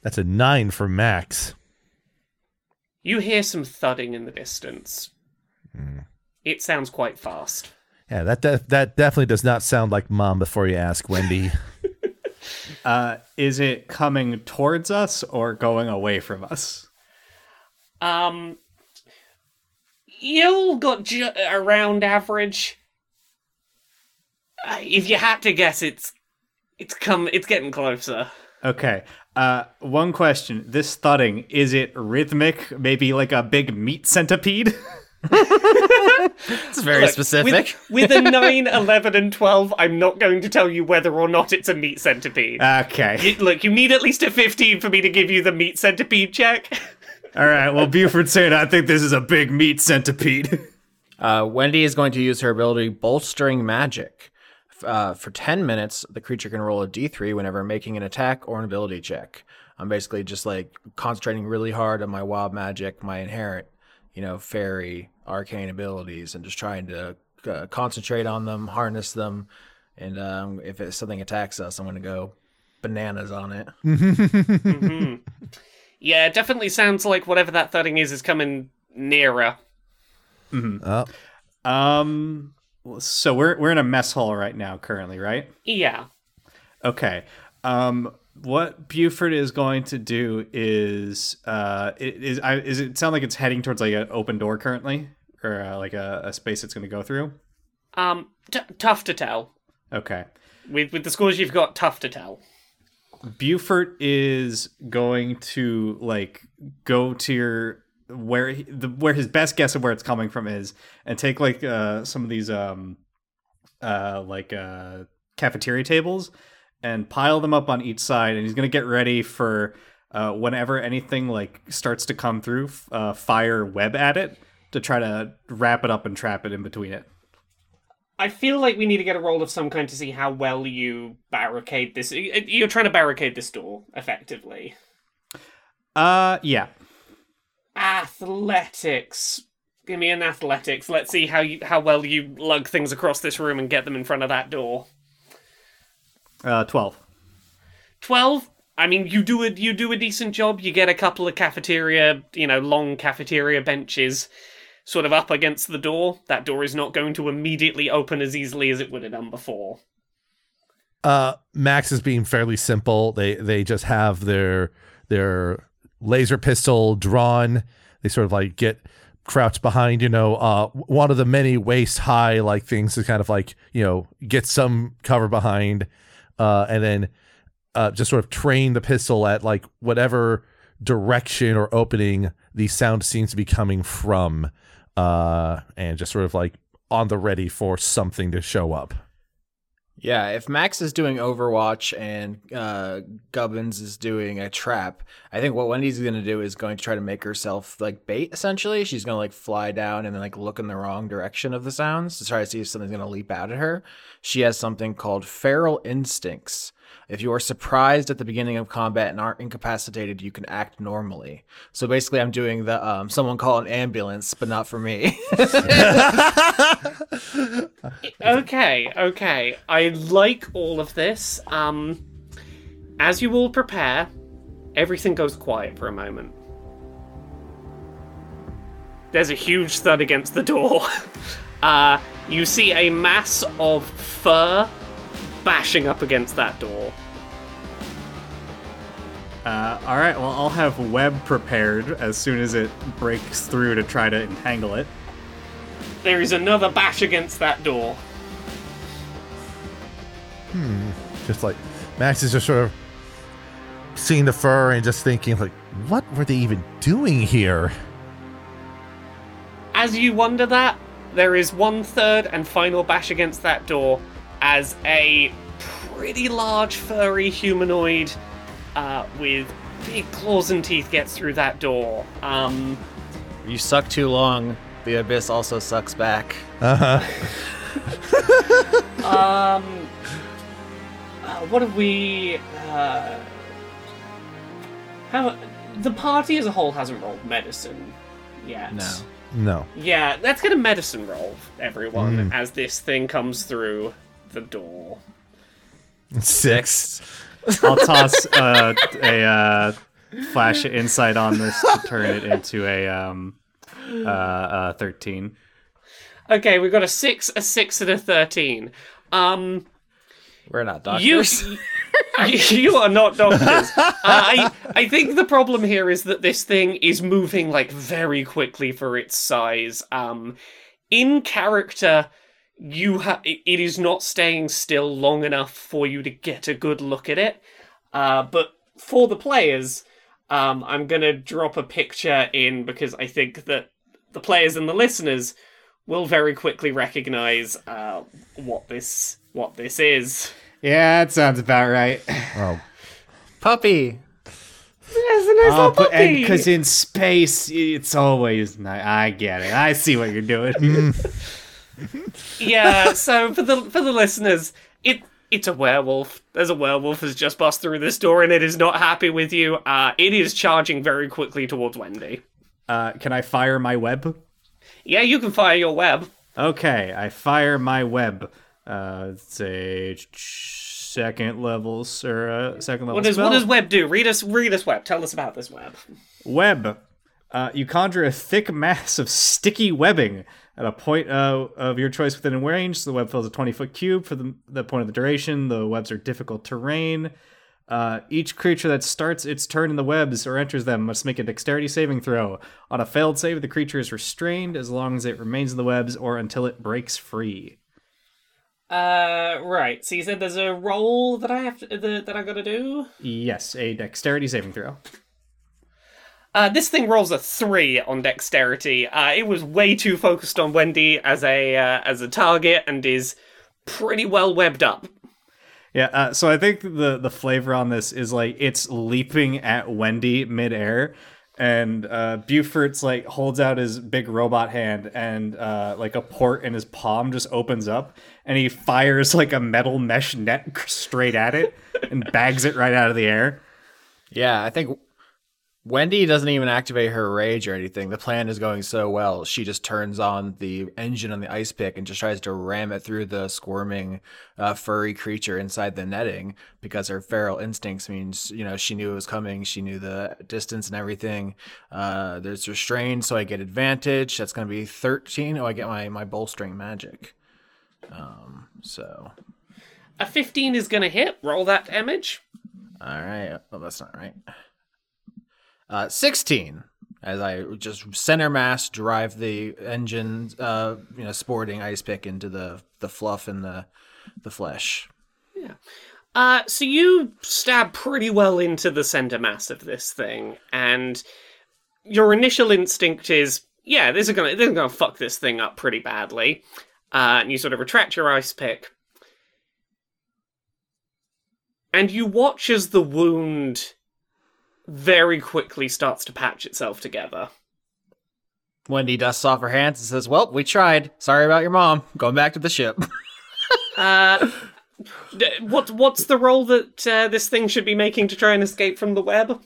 C: That's a nine for Max.
E: You hear some thudding in the distance. It sounds quite fast.
C: Yeah, that de- that definitely does not sound like mom. Before you ask, Wendy. (laughs)
D: Uh, is it coming towards us or going away from us?
E: Um, you all got ju- around average. Uh, if you had to guess, it's it's come, it's getting closer.
D: Okay. Uh, one question: This thudding is it rhythmic? Maybe like a big meat centipede? (laughs)
F: It's very
E: Look,
F: specific.
E: With, with a 9, 11, and 12, I'm not going to tell you whether or not it's a meat centipede.
D: okay.
E: You- look, you need at least a 15 for me to give you the meat centipede check. (laughs)
D: All right. Well, Beaufort saying I think this is a big meat centipede. (laughs)
F: Uh, Wendy is going to use her ability Bolstering Magic. Uh, for 10 minutes, the creature can roll a d3 whenever making an attack or an ability check. I'm basically just like concentrating really hard on my wild magic, my inherent, you know, fairy, arcane abilities, and just trying to uh, concentrate on them, harness them. And um, if it, something attacks us, I'm going to go bananas on it. (laughs)
E: yeah, it definitely sounds like whatever that thudding is is coming nearer.
C: oh,
D: Um. So we're we're in a mess hall right now, currently, right?
E: Yeah.
D: Okay. Um. What Beaufort is going to do is uh is I is it sound like it's heading towards like an open door currently or uh, like a, a space it's going to go through.
E: Um, t- tough to tell.
D: Okay.
E: With, with the scores you've got, tough to tell.
D: Beaufort is going to like go to your where he, the where his best guess of where it's coming from is and take like uh some of these um uh like uh cafeteria tables and pile them up on each side and he's going to get ready for uh whenever anything like starts to come through uh fire web at it to try to wrap it up and trap it in between it.
E: I feel like we need to get a roll of some kind to see how well you barricade this. You're trying to barricade this door, effectively.
D: Uh yeah.
E: Athletics. Give me an athletics. Let's see how you how well you lug things across this room and get them in front of that door.
D: Uh 12.
E: Twelve. I mean, you do a you do a decent job. You get a couple of cafeteria, you know, long cafeteria benches, sort of up against the door. That door is not going to immediately open as easily as it would have done before.
C: uh, Max is being fairly simple. They they just have their their laser pistol drawn. They sort of like get crouched behind, you know, uh, one of the many waist high like things to kind of like you know get some cover behind, uh, and then uh, just sort of train the pistol at like whatever direction or opening the sound seems to be coming from, uh, and just sort of like on the ready for something to show up.
F: Yeah, if Max is doing Overwatch and uh, Gubbins is doing a trap, I think what Wendy's going to do is going to try to make herself like bait. Essentially, she's going to like fly down and then like look in the wrong direction of the sounds to try to see if something's going to leap out at her. She has something called feral instincts. If you are surprised at the beginning of combat and aren't incapacitated, you can act normally. So basically, I'm doing the um, someone call an ambulance, but not for me. (laughs)
E: Okay, okay. I like all of this. Um, as you all prepare, everything goes quiet for a moment. There's a huge thud against the door. (laughs) Uh, you see a mass of fur bashing up against that door.
D: Uh, all right. Well, I'll have web prepared as soon as it breaks through to try to entangle it.
E: There is another bash against that door.
C: Just like Max is just sort of seeing the fur and just thinking like, what were they even doing here?
E: As you wonder that, there is one third and final bash against that door as a pretty large furry humanoid uh, with big claws and teeth gets through that door. Um,
F: you suck too long, the abyss also sucks back.
C: Uh-huh. (laughs)
E: um, uh, what have we? Uh, how the party as a whole hasn't rolled medicine yet.
F: No.
C: No.
E: Yeah, let's get a medicine roll, everyone, as this thing comes through the door.
C: Six.
D: I'll toss uh, a uh, flash of insight on this to turn it into a um, uh, uh, thirteen.
E: Okay, we've got a six, a six, and a thirteen. Um,
F: We're not
E: you,
F: doctors. (laughs)
E: you are not doctors. Uh, I I think the problem here is that this thing is moving like very quickly for its size. Um, in character, you ha- it it is not staying still long enough for you to get a good look at it. Uh, but for the players, um, I'm gonna drop a picture in because I think that the players and the listeners will very quickly recognize uh, what this what this is.
D: Yeah, that sounds about right.
C: Oh.
F: Puppy.
E: There's a nice little puppy.
D: because in space, it's always nice. I get it. I see what you're doing. (laughs)
E: yeah. So for the for the listeners, it it's a werewolf. There's a werewolf has just bust through this door and it is not happy with you. Uh, it is charging very quickly towards Wendy.
D: uh, can I fire my web?
E: Yeah, you can fire your web.
D: Okay, I fire my web. Uh, it's a second level or uh, second level
E: What does
D: spell.
E: what does web do? Read us read us web. Tell us about this web.
D: Web. Uh, you conjure a thick mass of sticky webbing at a point uh, of your choice within a range. So the web fills a 20 foot cube for the, the point of the duration. The webs are difficult terrain. Uh, each creature that starts its turn in the webs or enters them must make a dexterity saving throw. On a failed save, the creature is restrained as long as it remains in the webs or until it breaks free.
E: Uh, right. So you said there's a roll that I have to, that, that I got to do.
D: Yes, a dexterity saving throw.
E: Uh, this thing rolls a three on dexterity. Uh, it was way too focused on Wendy as a uh, as a target and is pretty well webbed up.
D: Yeah, uh, so I think the the flavor on this is like it's leaping at Wendy midair, and uh, Beaufort's like holds out his big robot hand, and uh, like a port in his palm just opens up, and he fires like a metal mesh net (laughs) straight at it, and bags it right out of the air.
F: Yeah, I think Wendy doesn't even activate her rage or anything. The plan is going so well. She just turns on the engine on the ice pick and just tries to ram it through the squirming, uh, furry creature inside the netting because her feral instincts means, you know, she knew it was coming. She knew the distance and everything. Uh, there's restrained, so I get advantage. That's going to be 13. Oh, I get my, my bolstering magic. Um, so,
E: A fifteen is gonna hit. Roll that damage.
F: all right. Oh, that's not right. Uh, 16 as I just center mass drive the engine, uh, you know, sporting ice pick into the the fluff and the the flesh. Yeah.
E: Uh, so you stab pretty well into the center mass of this thing, and your initial instinct is, yeah, this is gonna this is gonna fuck this thing up pretty badly. Uh, and you sort of retract your ice pick. and you watch as the wound very quickly starts to patch itself together.
F: Wendy dusts off her hands and says, "Well, we tried. Sorry about your mom. Going back to the ship." (laughs)
E: Uh, what what's the role that uh, this thing should be making to try and escape from the web?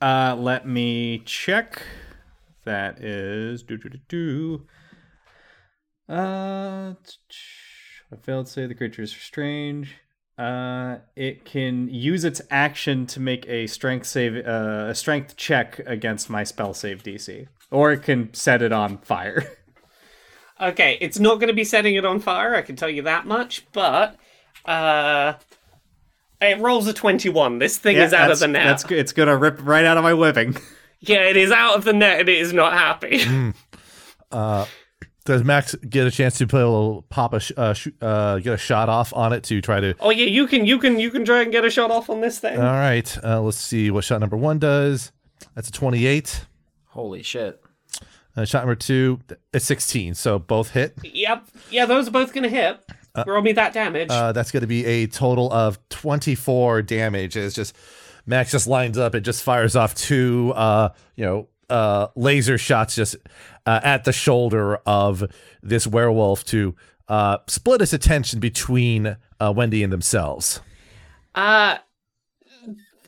D: Uh, let me check. That is do do do do. Uh, I failed to say the creature is strange. Uh, it can use its action to make a strength save, uh, a strength check against my spell save DC, or it can set it on fire. (laughs)
E: Okay, it's not going to be setting it on fire. I can tell you that much. But uh, it rolls a twenty-one. This thing is out of the net.
D: That's good. It's gonna rip right out of my webbing. (laughs)
E: Yeah, it is out of the net, and it is not happy. (laughs)
C: Does Max get a chance to play a little pop a sh- uh, sh- uh, get a shot off on it to try to?
E: oh yeah, you can you can you can try and get a shot off on this thing.
C: All right, uh, let's see what shot number one does. That's a twenty-eight.
F: Holy shit!
C: Uh, shot number two, it's sixteen. So both hit.
E: Yep. Yeah, those are both going to hit. Roll me that damage.
C: Uh, that's going to be a total of 24 damage. It's just Max just lines up and just fires off two, uh, you know, uh, laser shots just uh, at the shoulder of this werewolf to uh, split its attention between uh, Wendy and themselves.
E: Uh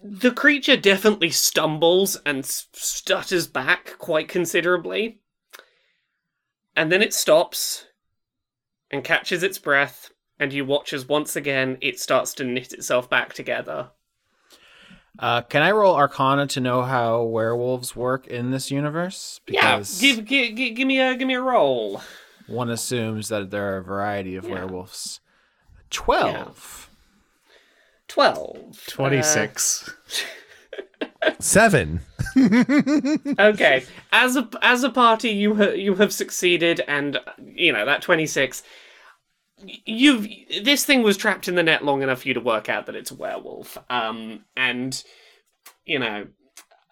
E: the creature definitely stumbles and stutters back quite considerably. And then it stops and catches its breath, and you watch as once again it starts to knit itself back together.
F: Uh, can I roll Arcana to know how werewolves work in this universe?
E: Yeah, give, give, give, give me a give me a roll.
F: one assumes that there are a variety of werewolves. Twelve.
E: 12.
D: Twenty-six. (laughs)
C: Seven. (laughs)
E: okay as a as a party you ha- you have succeeded and you know that 26 you've this thing was trapped in the net long enough for you to work out that it's a werewolf um and you know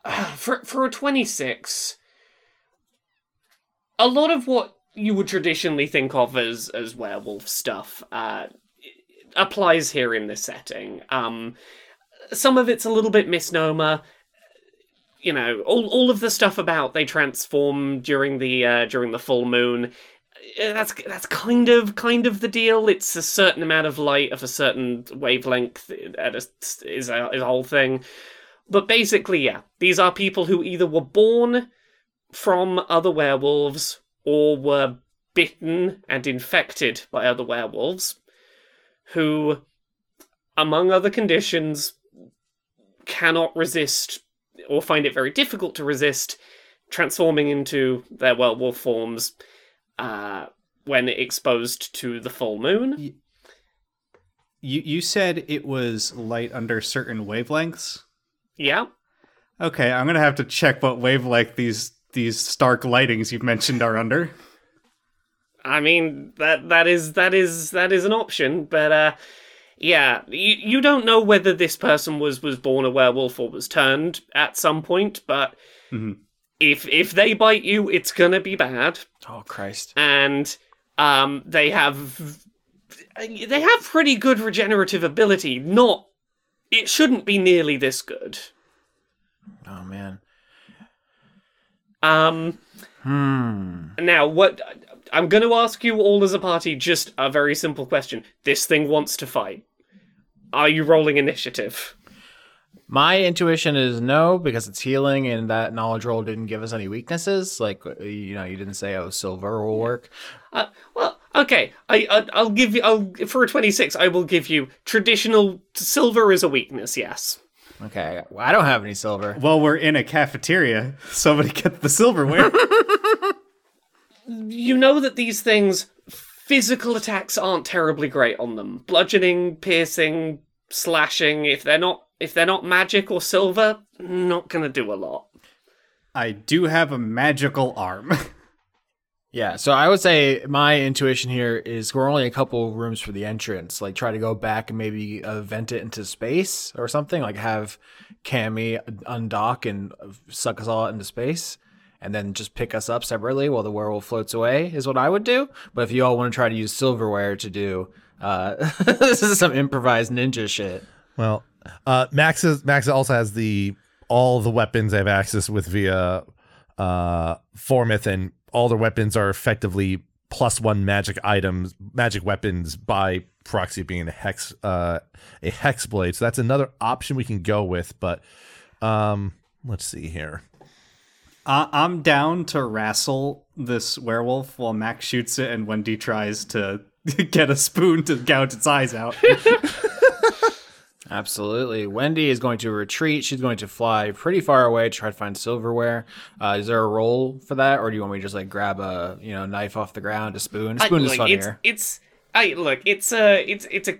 E: (sighs) for for a 26 a lot of what you would traditionally think of as as werewolf stuff uh applies here in this setting. Um some of it's a little bit misnomer. You know all all of the stuff about they transform during the uh, during the full moon Uh, that's that's kind of kind of the deal. It's a certain amount of light of a certain wavelength at a, is a, is a whole thing. But basically yeah these are people who either were born from other werewolves or were bitten and infected by other werewolves who among other conditions cannot resist or find it very difficult to resist transforming into their werewolf forms uh, when exposed to the full moon.
D: You you said it was light under certain wavelengths.
E: Yeah.
D: Okay, I'm gonna have to check what wavelength these these stark lightings you've mentioned are under.
E: I mean that that is that is that is an option, but uh yeah, you, you don't know whether this person was was born a werewolf or was turned at some point, but
D: Mhm.
E: If if they bite you, it's gonna be bad.
F: Oh Christ!
E: and um, they have they have pretty good regenerative ability. Not it shouldn't be nearly this good.
F: Oh man.
E: Um,
F: Hmm.
E: now what I'm going to ask you all as a party just a very simple question. This thing wants to fight. Are you rolling initiative?
F: My intuition is no because it's healing, and that knowledge roll didn't give us any weaknesses. Like uh, you know, you didn't say oh silver will work.
E: Uh, well, okay. I, I I'll give you. I'll for a twenty six. I will give you traditional silver is a weakness. Yes.
F: Okay, well, I don't have any silver.
D: Well, we're in a cafeteria. Somebody get the silverware. (laughs)
E: you know that these things physical attacks aren't terribly great on them bludgeoning piercing slashing if they're not if they're not magic or silver not gonna do a lot
D: I do have a magical arm. (laughs)
F: Yeah, so I would say my intuition here is we're only a couple rooms for the entrance. Like try to go back and maybe uh, vent it into space or something. Like have Cammy undock and suck us all into space, and then just pick us up separately while the werewolf floats away. Is what I would do. But if you all want to try to use silverware to do, uh, (laughs) this is some improvised ninja shit.
C: Well, Uh, Max is, Max also has the all the weapons I have access with via uh Formith, and all their weapons are effectively plus one magic items, magic weapons by proxy being a hex uh a hex blade. So that's another option we can go with, but um let's see here.
D: I- I'm down to wrestle this werewolf while Max shoots it and Wendy tries to (laughs) get a spoon to gouge its eyes out. (laughs)
F: Absolutely. Wendy is going to retreat. She's going to fly pretty far away to try to find silverware. Uh, is there a roll for that, or do you want me to just like grab a you know knife off the ground, a spoon? A
E: I-
F: spoon is
E: look,
F: funnier.
E: It's, it's I look, it's a it's it's a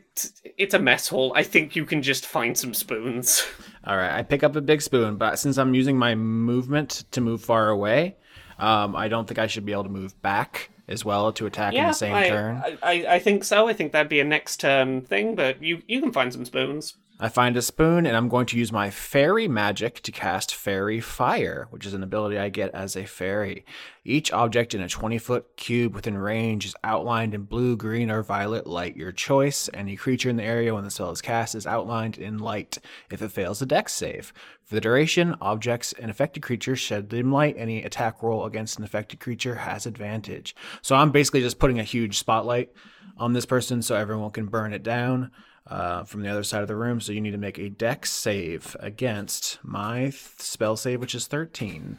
E: it's a mess hall. I think you can just find some spoons. (laughs)
F: All right, I pick up a big spoon, but since I'm using my movement to move far away, um, I don't think I should be able to move back as well to attack in the same
E: I,
F: turn.
E: I, I I think so. I think that'd be a next turn thing, but you you can find some spoons.
F: I find a spoon and I'm going to use my fairy magic to cast Faerie Fire, which is an ability I get as a fairy. Each object in a 20 foot cube within range is outlined in blue, green, or violet light, your choice. Any creature in the area when the spell is cast is outlined in light if it fails a dex save. For the duration, objects and affected creatures shed dim light. Any attack roll against an affected creature has advantage. So I'm basically just putting a huge spotlight on this person so everyone can burn it down uh, from the other side of the room. So you need to make a dex save against my th- spell save, which is 13.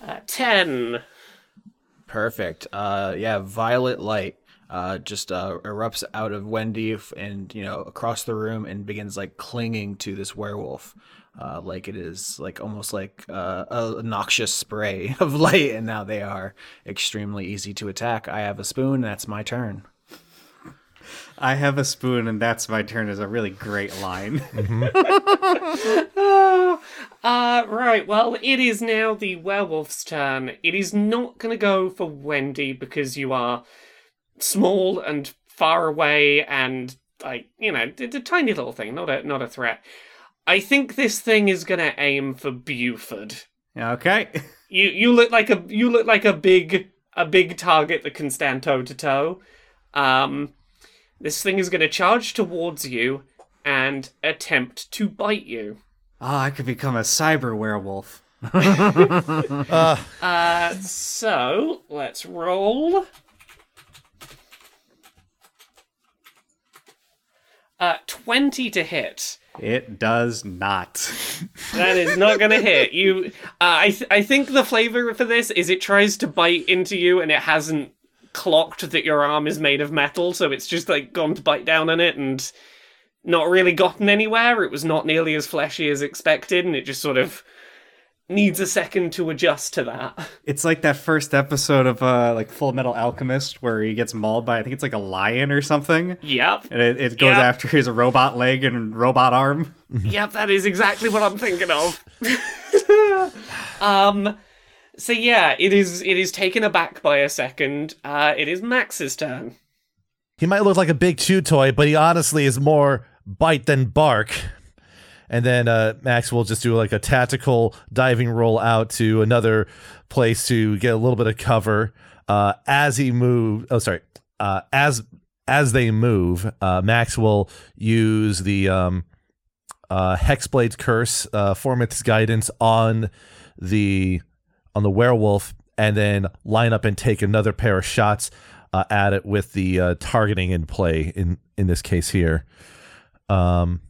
E: Uh, Ten.
F: Perfect. Uh, yeah, violet light uh, just uh, erupts out of Wendy f- and, you know, across the room and begins like clinging to this werewolf. Uh, like it is like almost like uh, a noxious spray (laughs) of light, and now they are extremely easy to attack. I have a spoon, that's my turn.
D: I have a spoon and that's my turn is a really great line. (laughs)
E: Uh, right, well, it is now the werewolf's turn. It is not gonna go for Wendy because you are small and far away and, like, you know, it's a tiny little thing, not a, not a threat. I think this thing is gonna aim for Beaufort.
D: okay.
E: You, you look like a, you look like a big, a big target that can stand toe to toe. Um, this thing is gonna charge towards you and attempt to bite you.
D: Oh, I could become a cyber werewolf. (laughs)
E: Uh, so let's roll. Uh, 20 to hit.
D: It does not.
E: That is not gonna (laughs) hit. You, uh, I, th- I think the flavor for this is it tries to bite into you and it hasn't clocked that your arm is made of metal, so it's just like gone to bite down on it and not really gotten anywhere. It was not nearly as fleshy as expected, and it just sort of needs a second to adjust to that. (laughs)
D: It's like that first episode of uh like Fullmetal Alchemist where he gets mauled by I think it's like a lion or something.
E: Yep.
D: And it, it goes
E: Yeah.
D: after his robot leg and robot arm. (laughs)
E: Yep, that is exactly what I'm thinking of. (laughs) um so yeah, it is it is taken aback by a second. Uh it is Max's turn.
C: He might look like a big chew toy, but he honestly is more bite than bark. And then uh, Max will just do like a tactical diving roll out to another place to get a little bit of cover. Uh, as he moves, oh sorry, uh, as as they move, uh, Max will use the um, uh, Hexblade's curse, uh, Formith's guidance on the on the werewolf, and then line up and take another pair of shots uh, at it with the uh, targeting in play in in this case here. Um,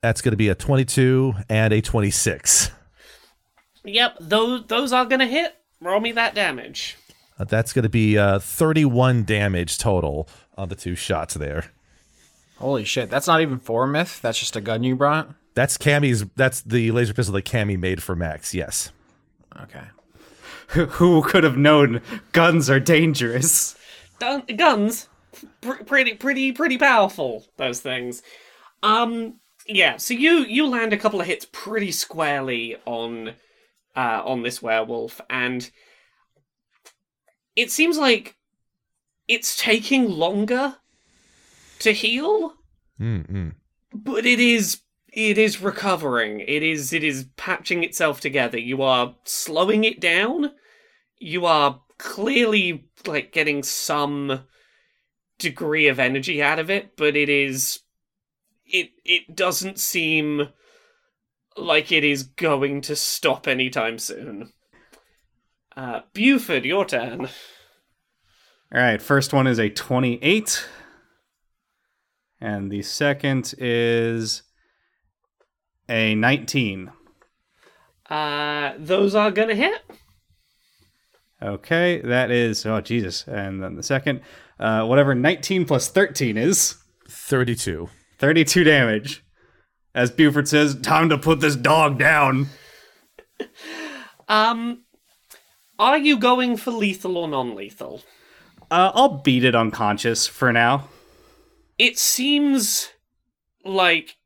C: that's going to be a 22 and a 26.
E: Yep, those those are gonna hit. Roll me that damage.
C: Uh, that's going to be uh, 31 damage total on the two shots there.
F: Holy shit, that's not even Formith. That's just a gun you brought.
C: That's Cammy's. That's the laser pistol that Cammy made for Max. Yes.
F: Okay.
D: Who could have known guns are dangerous?
E: Dun- guns, pr- pretty pretty pretty powerful. Those things. Um, yeah. So you you land a couple of hits pretty squarely on uh on this werewolf, and it seems like it's taking longer to heal,
C: Mm-mm.
E: but it is it is recovering. It is it is patching itself together. You are slowing it down. You are clearly like getting some degree of energy out of it, but it is it it doesn't seem like it is going to stop anytime soon. Uh, Beaufort, your turn.
D: All right, first one is a 28. And the second is a 19.
E: Uh, those are gonna hit.
D: Okay, that is, oh, Jesus. And then the second, uh, whatever 19 plus 13 is,
C: 32.
D: 32 damage. As Beaufort says, time to put this dog down.
E: Um, are you going for lethal or non-lethal?
D: Uh, I'll beat it unconscious for now.
E: It seems like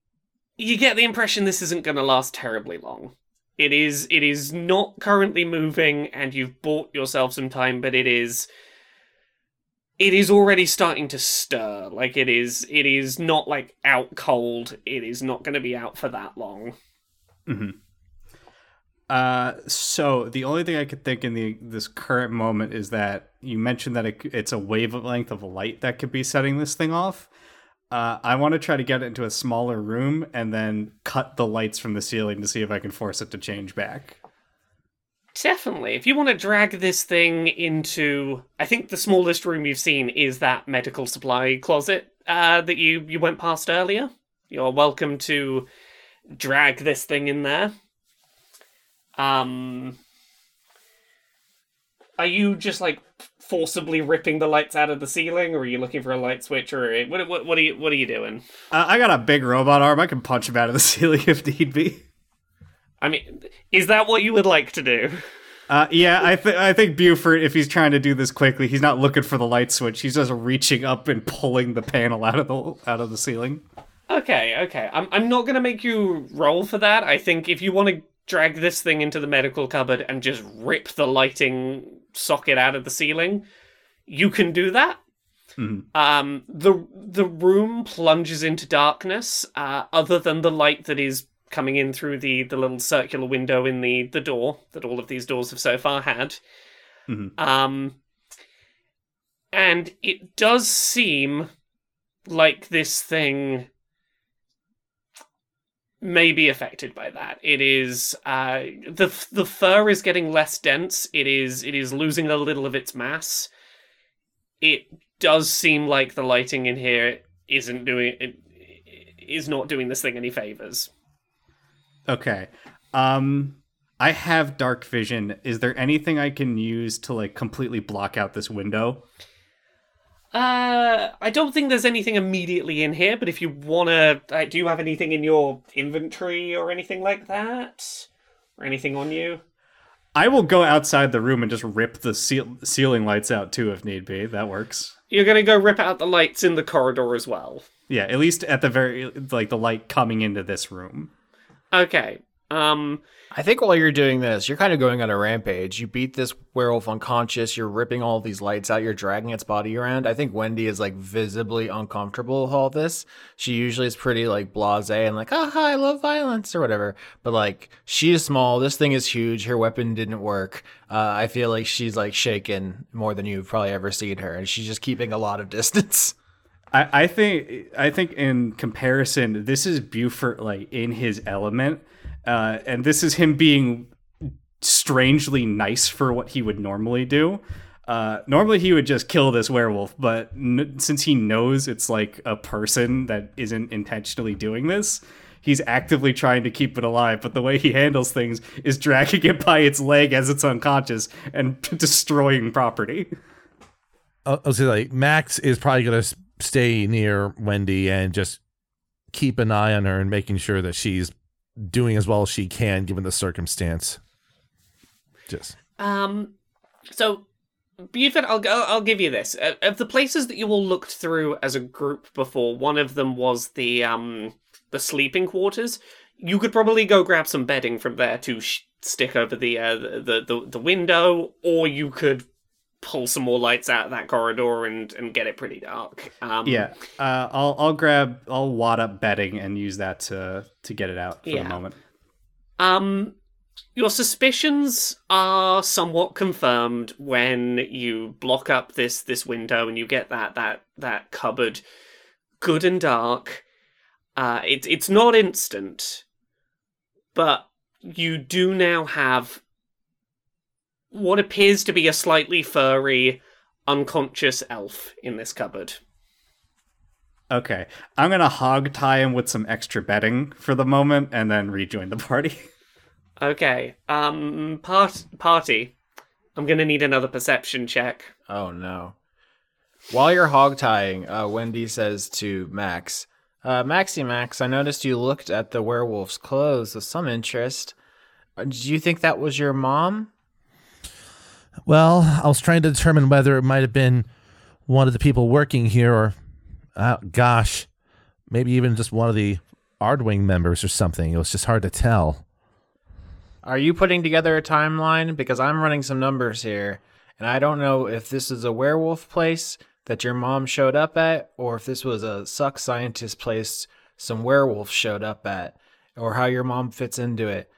E: you get the impression this isn't going to last terribly long. It is it is not currently moving and you've bought yourself some time but it is it is already starting to stir. Like it is it is not like out cold. It is not going to be out for that long.
D: Uh, so the only thing I could think in the this current moment is that you mentioned that it, it's a wavelength of light that could be setting this thing off. Uh, I want to try to get it into a smaller room and then cut the lights from the ceiling to see if I can force it to change back.
E: Definitely. If you want to drag this thing into, I think the smallest room you've seen is that medical supply closet uh, that you you went past earlier. You're welcome to drag this thing in there. Um, are you just like forcibly ripping the lights out of the ceiling, or are you looking for a light switch, or what? What, what are you What are you doing?
D: Uh, I got a big robot arm. I can punch him out of the (laughs) ceiling if need be.
E: I mean, is that what you would like to do?
D: Uh, yeah, I, th- I think Beaufort, if he's trying to do this quickly, he's not looking for the light switch. He's just reaching up and pulling the panel out of the out of the ceiling.
E: Okay, okay. I'm I'm not gonna make you roll for that. I think if you want to drag this thing into the medical cupboard and just rip the lighting socket out of the ceiling, you can do that. Um, the the room plunges into darkness. Uh, other than the light that is coming in through the the little circular window in the the door that all of these doors have so far had. Um, and it does seem like this thing may be affected by that. It is uh, the the fur is getting less dense. It is it is losing a little of its mass. It does seem like the lighting in here isn't doing it is not doing this thing any favors.
D: Okay. Um I have dark vision. Is there anything I can use to like completely block out this window?
E: Uh, I don't think there's anything immediately in here, but if you wanna, uh, do you have anything in your inventory or anything like that, or anything on you?
D: I will go outside the room and just rip the ceil- ceiling lights out too if need be. That works.
E: You're gonna go rip out the lights in the corridor as well.
D: Yeah, at least at the very like the light coming into this room.
E: Okay. Um.
F: I think while you're doing this, you're kind of going on a rampage. You beat this werewolf unconscious. You're ripping all these lights out. You're dragging its body around. I think Wendy is like visibly uncomfortable with all this. She usually is pretty like blasé and like, ah, I love violence or whatever. But like, she is small. This thing is huge. Her weapon didn't work. Uh, I feel like she's like shaken more than you've probably ever seen her, and she's just keeping a lot of (laughs) distance.
D: I, I think I think in comparison, this is Beaufort like in his element, uh, and this is him being strangely nice for what he would normally do. Uh, normally he would just kill this werewolf, but n- since he knows it's like a person that isn't intentionally doing this, he's actively trying to keep it alive. But the way he handles things is dragging it by its leg as it's unconscious and (laughs) destroying property.
C: I'll, I'll say like Max is probably gonna stay near Wendy and just keep an eye on her and making sure that she's doing as well as she can given the circumstance. Just
E: Um. So, Beaufort, I'll go. I'll give you this. Of the places that you all looked through as a group before, one of them was the um the sleeping quarters. You could probably go grab some bedding from there to sh- stick over the, uh, the the the window, or you could pull some more lights out of that corridor and and get it pretty dark. Um,
D: Yeah, uh, I'll I'll grab I'll wad up bedding and use that to to get it out for
E: Yeah.
D: the moment.
E: Um, your suspicions are somewhat confirmed when you block up this this window and you get that that that cupboard good and dark. Uh, it's it's not instant, but you do now have what appears to be a slightly furry, unconscious elf in this cupboard.
D: Okay, I'm gonna hog tie him with some extra bedding for the moment, and then rejoin the party. (laughs)
E: Okay, um, part party. I'm gonna need another perception check.
F: Oh no. While you're hog tying, uh, Wendy says to Max, uh, Maxie Max, I noticed you looked at the werewolf's clothes with some interest. Uh, Do you think that was your mom?
C: Well, I was trying to determine whether it might have been one of the people working here or, uh, gosh, maybe even just one of the Ardwing members or something. It was just hard to tell.
F: Are you putting together a timeline? Because I'm running some numbers here, and I don't know if this is a werewolf place that your mom showed up at, or if this was a suck scientist place some werewolf showed up at, or how your mom fits into it.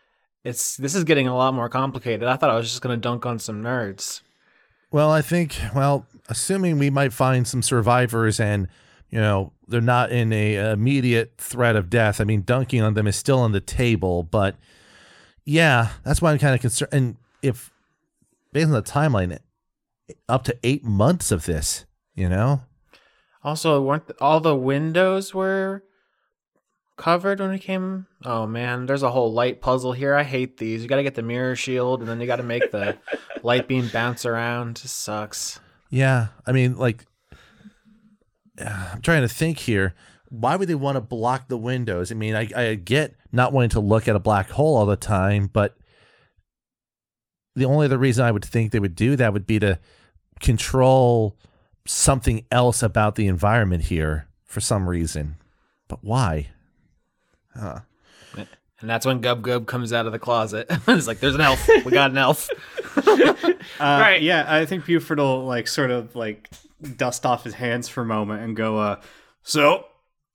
F: It's this is getting a lot more complicated. I thought I was just gonna dunk on some nerds.
C: Well, I think, well, assuming we might find some survivors and, you know, they're not in a immediate threat of death. I mean, dunking on them is still on the table, but yeah, that's why I'm kind of concerned. And if, based on the timeline, up to eight months of this, you know?
F: Also, weren't all the windows were covered when it came? Oh man, there's a whole light puzzle here. I hate these. You got to get the mirror shield, and then you got to make the (laughs) light beam bounce around. It sucks.
C: Yeah, I mean, like, (sighs) I'm trying to think here. Why would they want to block the windows? I mean, I, I get not wanting to look at a black hole all the time, but the only other reason I would think they would do that would be to control something else about the environment here for some reason. But why? Huh.
F: And that's when Gub Gub comes out of the closet. (laughs) it's like, there's an elf. We got an elf. (laughs)
D: Uh,
E: Right.
D: Yeah, I think Beaufort will like sort of like dust off his hands for a moment and go, uh, so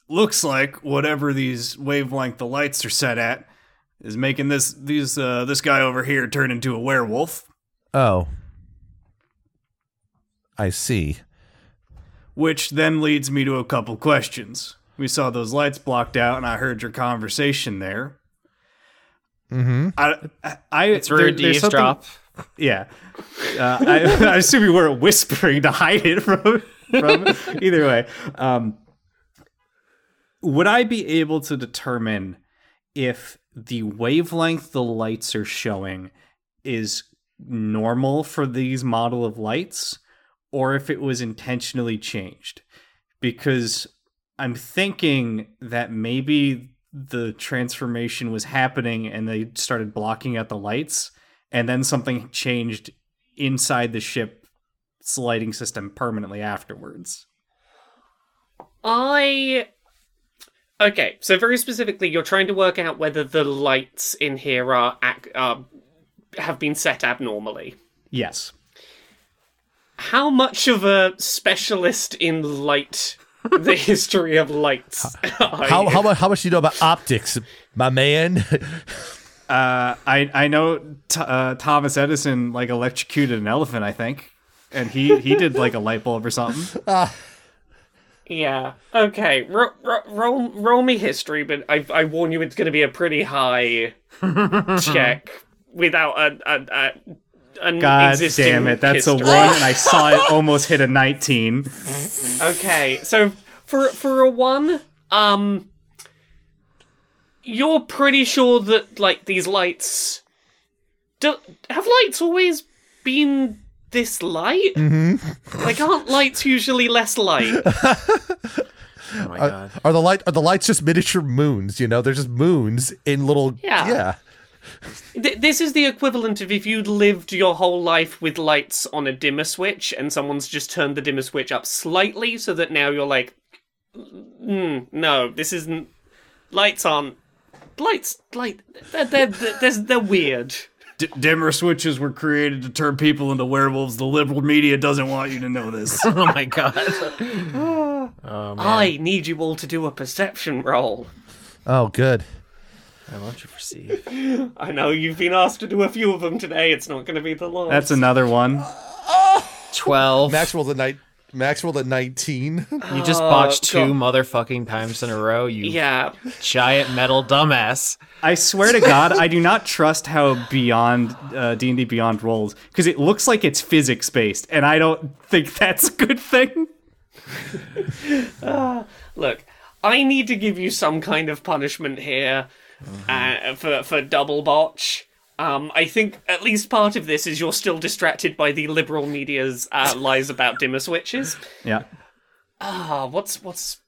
D: looks like whatever these wavelength the lights are set at is making this these uh this guy over here turn into a werewolf.
C: Oh. I see.
D: Which then leads me to a couple questions. We saw those lights blocked out, and I heard your conversation there.
C: Mm-hmm.
D: I, I, I
F: It's rude to
D: there's something-
F: eavesdrop.
D: Yeah, uh, I, (laughs) I assume you weren't whispering to hide it from. from (laughs) either way, um, would I be able to determine if the wavelength the lights are showing is normal for these model of lights, or if it was intentionally changed? Because I'm thinking that maybe the transformation was happening and they started blocking out the lights and then something changed inside the ship's lighting system permanently afterwards.
E: I. Okay, so very specifically, you're trying to work out whether the lights in here are, ac- are have been set abnormally.
D: Yes.
E: How much of a specialist in light, the history of lights, are (laughs)
C: How, how, how much do you know about optics, my man? (laughs)
D: Uh, I I know t- uh, Thomas Edison like electrocuted an elephant, I think, and he he did like a light bulb or something. (laughs)
E: Yeah. Okay. Ro- ro- roll roll me history, but I I warn you, it's going to be a pretty high check without a a. a an
D: God
E: existing
D: damn it, that's a one, and I saw it (laughs) almost hit a nineteen.
E: Okay, so for for a one, um, you're pretty sure that like these lights, do, have lights always been this light? Mm-hmm. Like, aren't lights usually less light? (laughs)
F: Oh my god.
C: are the light are the lights just miniature moons? You know, they're just moons in little.
E: Yeah.
C: Yeah.
E: Th- this is the equivalent of if you'd lived your whole life with lights on a dimmer switch and someone's just turned the dimmer switch up slightly so that now you're like, mm, no, this isn't. Lights aren't. Lights, light. They're, they're, they're, they're weird.
D: D- dimmer switches were created to turn people into werewolves. The liberal media doesn't want you to know this. (laughs)
F: Oh my god. (gasps) oh man.
E: I need you all to do a perception roll.
C: Oh, good.
F: I want you to perceive.
E: I know you've been asked to do a few of them today. It's not going to be the last.
D: That's another one.
F: Twelve.
C: Max rolled a night. Max rolled a 19. (laughs)
F: You just
E: Oh,
F: botched two
E: God.
F: motherfucking times in a row. You
E: Yeah.
F: giant metal dumbass.
D: I swear to God, I do not trust how Beyond uh, D and D Beyond rolls because it looks like it's physics based, and I don't think that's a good thing. (laughs)
E: Look, I need to give you some kind of punishment here uh, for for double botch. Um, I think at least part of this is you're still distracted by the liberal media's uh, lies about dimmer switches.
D: Yeah,
E: Ah, what's what's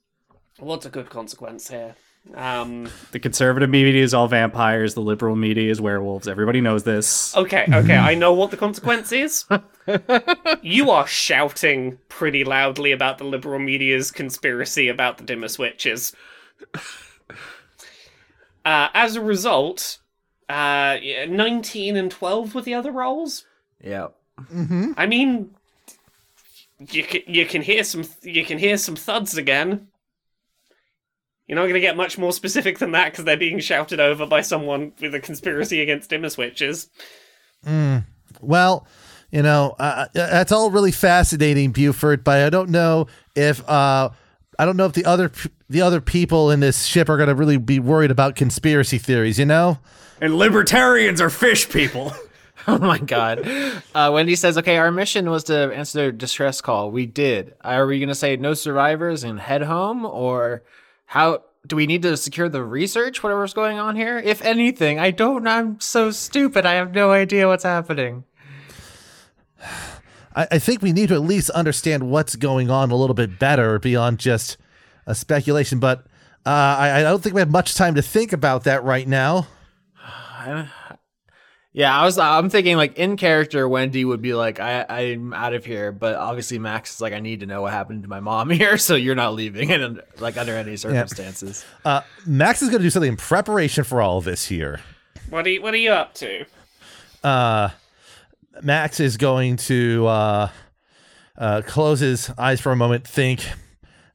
E: what's a good consequence here? Um,
D: the conservative media is all vampires. The liberal media is werewolves. Everybody knows this.
E: okay, okay, I know what the consequence is. (laughs) you are shouting pretty loudly about the liberal media's conspiracy about the dimmer switches. Uh, as a result, uh, 19 and 12 were the other rolls.
F: Yeah.
E: I mean, you can, you can hear some you can hear some thuds again. You're not going to get much more specific than that because they're being shouted over by someone with a conspiracy (laughs) against dimmer switches.
C: Well, you know, uh, that's all really fascinating, Beaufort, but I don't know if uh, I don't know if the other p- the other people in this ship are going to really be worried about conspiracy theories. You know?
D: And libertarians are fish people. (laughs)
F: Oh my god. Uh, Wendy says, "Okay, our mission was to answer their distress call. We did. Are we going to say no survivors and head home, or how do we need to secure the research? Whatever's going on here. If anything, I don't. I'm so stupid. I have no idea what's happening. (sighs)
C: I, I think we need to at least understand what's going on a little bit better beyond just a speculation. But uh, I, I don't think we have much time to think about that right now. (sighs)
F: Yeah, I was. I'm thinking like in character, Wendy would be like, I, "I'm out of here," but obviously Max is like, "I need to know what happened to my mom (laughs) here, so you're not leaving, and like under any circumstances."
C: Uh, Max is going to do something in preparation for all of this here.
E: What are you, what are you up to?
C: uh, Max is going to uh, uh, close his eyes for a moment, think.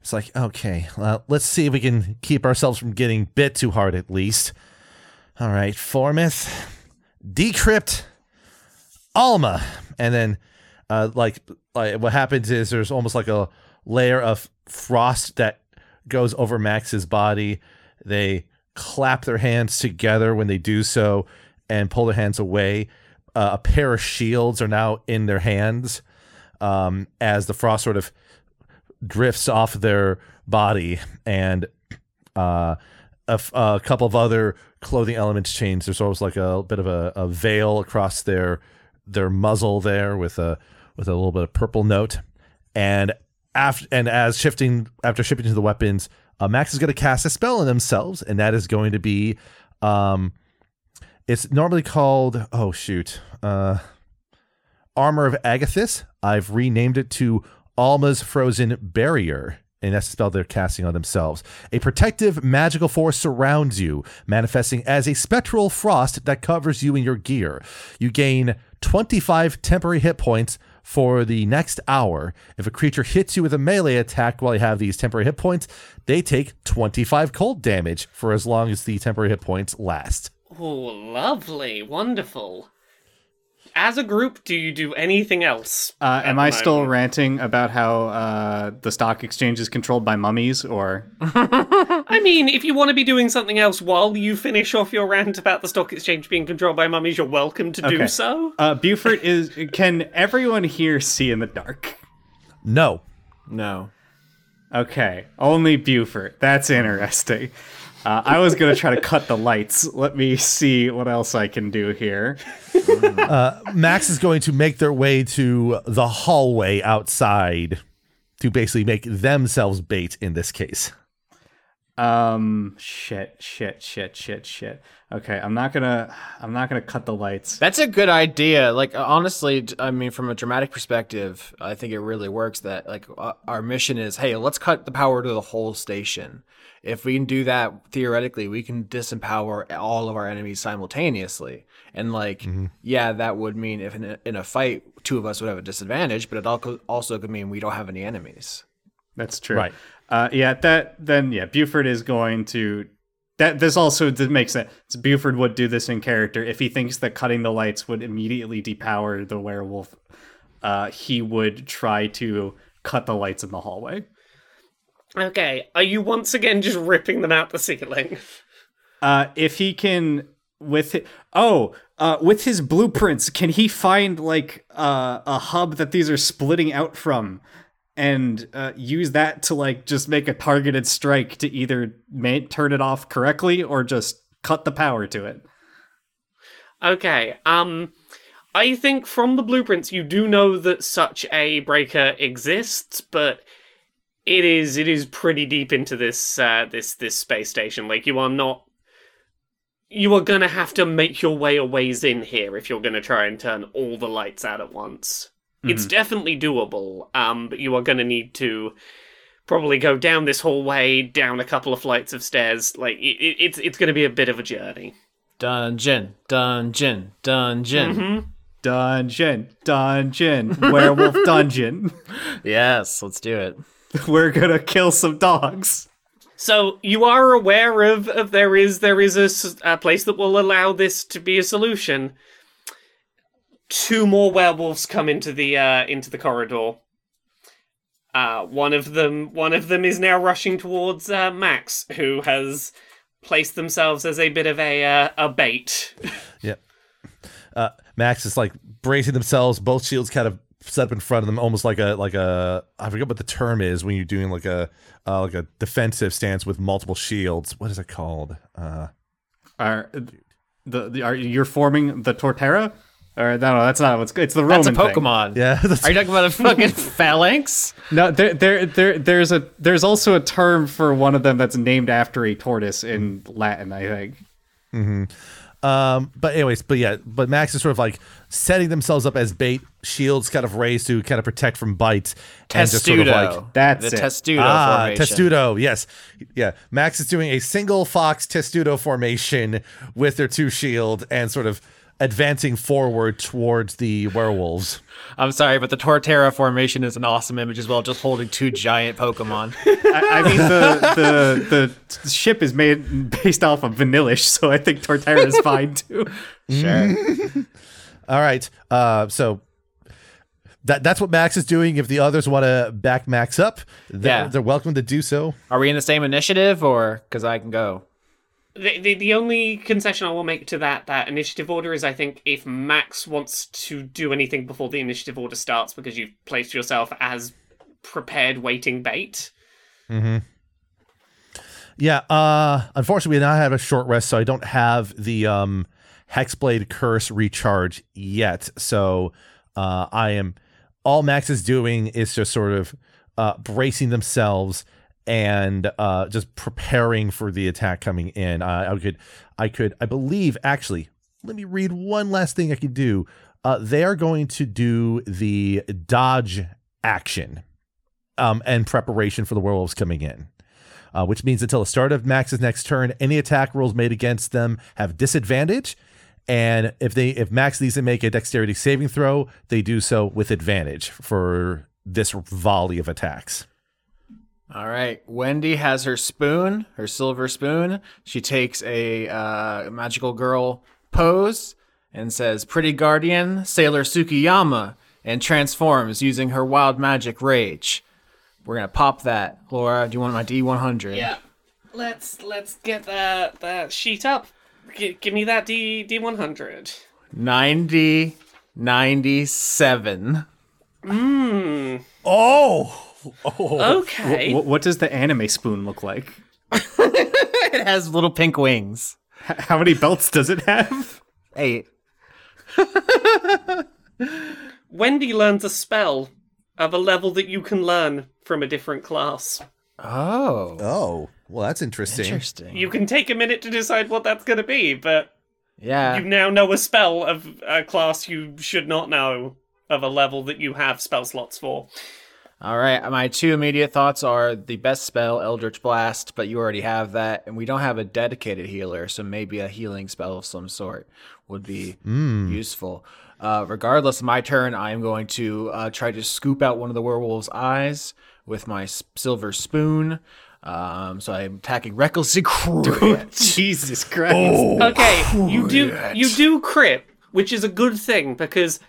C: It's like, okay, well, let's see if we can keep ourselves from getting bit too hard at least. All right, Formith, Decrypt, Alma. And then, uh, like, like, what happens is there's almost like a layer of frost that goes over Max's body. They clap their hands together when they do so and pull their hands away. Uh, a pair of shields are now in their hands um, as the frost sort of drifts off their body and uh, a, a couple of other clothing elements change. There's almost like a bit of a, a veil across their their muzzle there with a with a little bit of purple note. And after and as shifting after shifting to the weapons, uh, Max is going to cast a spell on themselves, and that is going to be um, it's normally called oh shoot, uh, Armor of Agathys. I've renamed it to Alma's Frozen Barrier. And that's the spell they're casting on themselves. A protective magical force surrounds you, manifesting as a spectral frost that covers you and your gear. You gain 25 temporary hit points for the next hour. If a creature hits you with a melee attack while you have these temporary hit points, they take 25 cold damage for as long as the temporary hit points last.
E: Oh, lovely, wonderful. As a group, do you do anything else?
D: Uh, am
E: the
D: I still
E: moment?
D: ranting about how uh, the stock exchange is controlled by mummies, or
E: I mean, if you want to be doing something else while you finish off your rant about the stock exchange being controlled by mummies, you're welcome to do so.
D: uh, Beaufort is? Can everyone here see in the dark?
C: No.
F: No.
D: Okay, only Beaufort. That's interesting. Uh, I was gonna try to cut the lights. Let me see what else I can do here.
C: Max is going to make their way to the hallway outside to basically make themselves bait in this case.
D: Um, shit, shit, shit, shit, shit. Okay, I'm not gonna, I'm not gonna cut the lights.
F: That's a good idea. Like uh, honestly, I mean, from a dramatic perspective, I think it really works. That like uh, our mission is, hey, let's cut the power to the whole station. If we can do that, theoretically, we can disempower all of our enemies simultaneously. And like, yeah, that would mean if in a, in a fight, two of us would have a disadvantage, but it al- also could mean we don't have any enemies.
D: That's true.
C: Right.
D: Uh, yeah. That then yeah, Beaufort is going to. That this also makes sense. Beaufort would do this in character if he thinks that cutting the lights would immediately depower the werewolf. Uh, he would try to cut the lights in the hallway.
E: Okay, are you once again just ripping them out the ceiling?
D: Uh, if he can with it, oh, uh, with his blueprints, can he find like uh, a hub that these are splitting out from, and uh, use that to like just make a targeted strike to either ma- turn it off correctly or just cut the power to it?
E: Okay, um, I think from the blueprints you do know that such a breaker exists, but it is it is pretty deep into this uh, this this space station. Like you are not. You are gonna have to make your way a ways in here if you're gonna try and turn all the lights out at once. It's definitely doable, um, but you are gonna need to probably go down this hallway, down a couple of flights of stairs. Like it, it, it's it's gonna be a bit of a journey.
F: Dungeon, dungeon, dungeon.
D: Dungeon, dungeon, werewolf dungeon. (laughs)
F: Yes, let's do it. (laughs)
D: We're gonna kill some dogs.
E: So you are aware of, of there is there is a, a place that will allow this to be a solution. Two more werewolves come into the uh, into the corridor. Uh, one of them one of them is now rushing towards uh, Max, who has placed themselves as a bit of a uh, a bait. (laughs)
C: Yep. Uh, Max is like bracing themselves, both shields kind of set up in front of them, almost like a like a I forget what the term is when you're doing like a uh, like a defensive stance with multiple shields. What is it called? Uh,
D: Are the, the are you're forming the Torterra? Or no, no, that's not what's good. It's the Roman
F: That's a
D: thing.
F: Pokemon.
C: yeah, (laughs) that's-
F: Are you talking about a fucking (laughs) phalanx?
D: No, there, there, there, there's a there's also a term for one of them that's named after a tortoise in Latin, I think.
C: Um, but anyways, but yeah, but Max is sort of like setting themselves up as bait, shields kind of raised to kind of protect from bites, and just sort of like
D: That's
F: the
D: it.
F: Testudo
C: ah,
F: formation.
C: testudo. Yes, yeah. Max is doing a single fox testudo formation with their two shield and sort of advancing forward towards the werewolves.
F: I'm sorry, but the Torterra formation is an awesome image as well, just holding two giant Pokemon. (laughs)
D: I, I mean, the, the the ship is made based off of Vanillish, so I think Torterra is fine (laughs) too.
F: sure. (laughs)
C: All right. Uh, so that that's what Max is doing. If the others want to back Max up, they're,
F: Yeah.
C: they're welcome to do so.
F: Are we in the same initiative or because I can go?
E: The, the the only concession I will make to that that initiative order is I think if Max wants to do anything before the initiative order starts because you've placed yourself as prepared waiting bait. Hmm.
C: Yeah. Uh, unfortunately, we now have a short rest, so I don't have the um, Hexblade Curse recharge yet. So uh, I am all Max is doing is just sort of uh, bracing themselves and uh, just preparing for the attack coming in. Uh, I could, I could, I believe actually. Let me read one last thing I could do. Uh, they are going to do the dodge action um, and preparation for the werewolves coming in uh, which means until the start of Max's next turn, any attack rolls made against them have disadvantage. And if they if Max needs to make a dexterity saving throw, they do so with advantage for this volley of attacks.
F: All right. Wendy has her spoon, her silver spoon. She takes a uh, magical girl pose and says, Pretty Guardian, Sailor Tsukiyama, and transforms using her wild magic rage. We're going to pop that. Laura, do you want my D100?
E: Yeah. Let's let's get that that sheet up. G- give me that D D one hundred.
F: 90, 97.
C: Oh, (laughs) Oh.
E: Okay.
D: Wh- what does the anime spoon look like? (laughs)
F: It has little pink wings.
D: H- How many belts does it have?
F: Eight. (laughs)
E: Wendy learns a spell of a level that you can learn from a different class.
F: Oh.
C: oh, well, that's interesting.
F: Interesting.
E: You can take a minute to decide what that's going to be, but
F: yeah.
E: you now know a spell of a class you should not know of a level that you have spell slots for.
F: All right, my two immediate thoughts are the best spell, Eldritch Blast, but you already have that, and we don't have a dedicated healer, so maybe a healing spell of some sort would be useful. Uh, regardless my turn, I am going to uh, try to scoop out one of the werewolf's eyes with my s- silver spoon. Um, so I'm attacking recklessly. Crit. (laughs)
D: Jesus Christ!
E: Okay, you do you do crit, which is a good thing because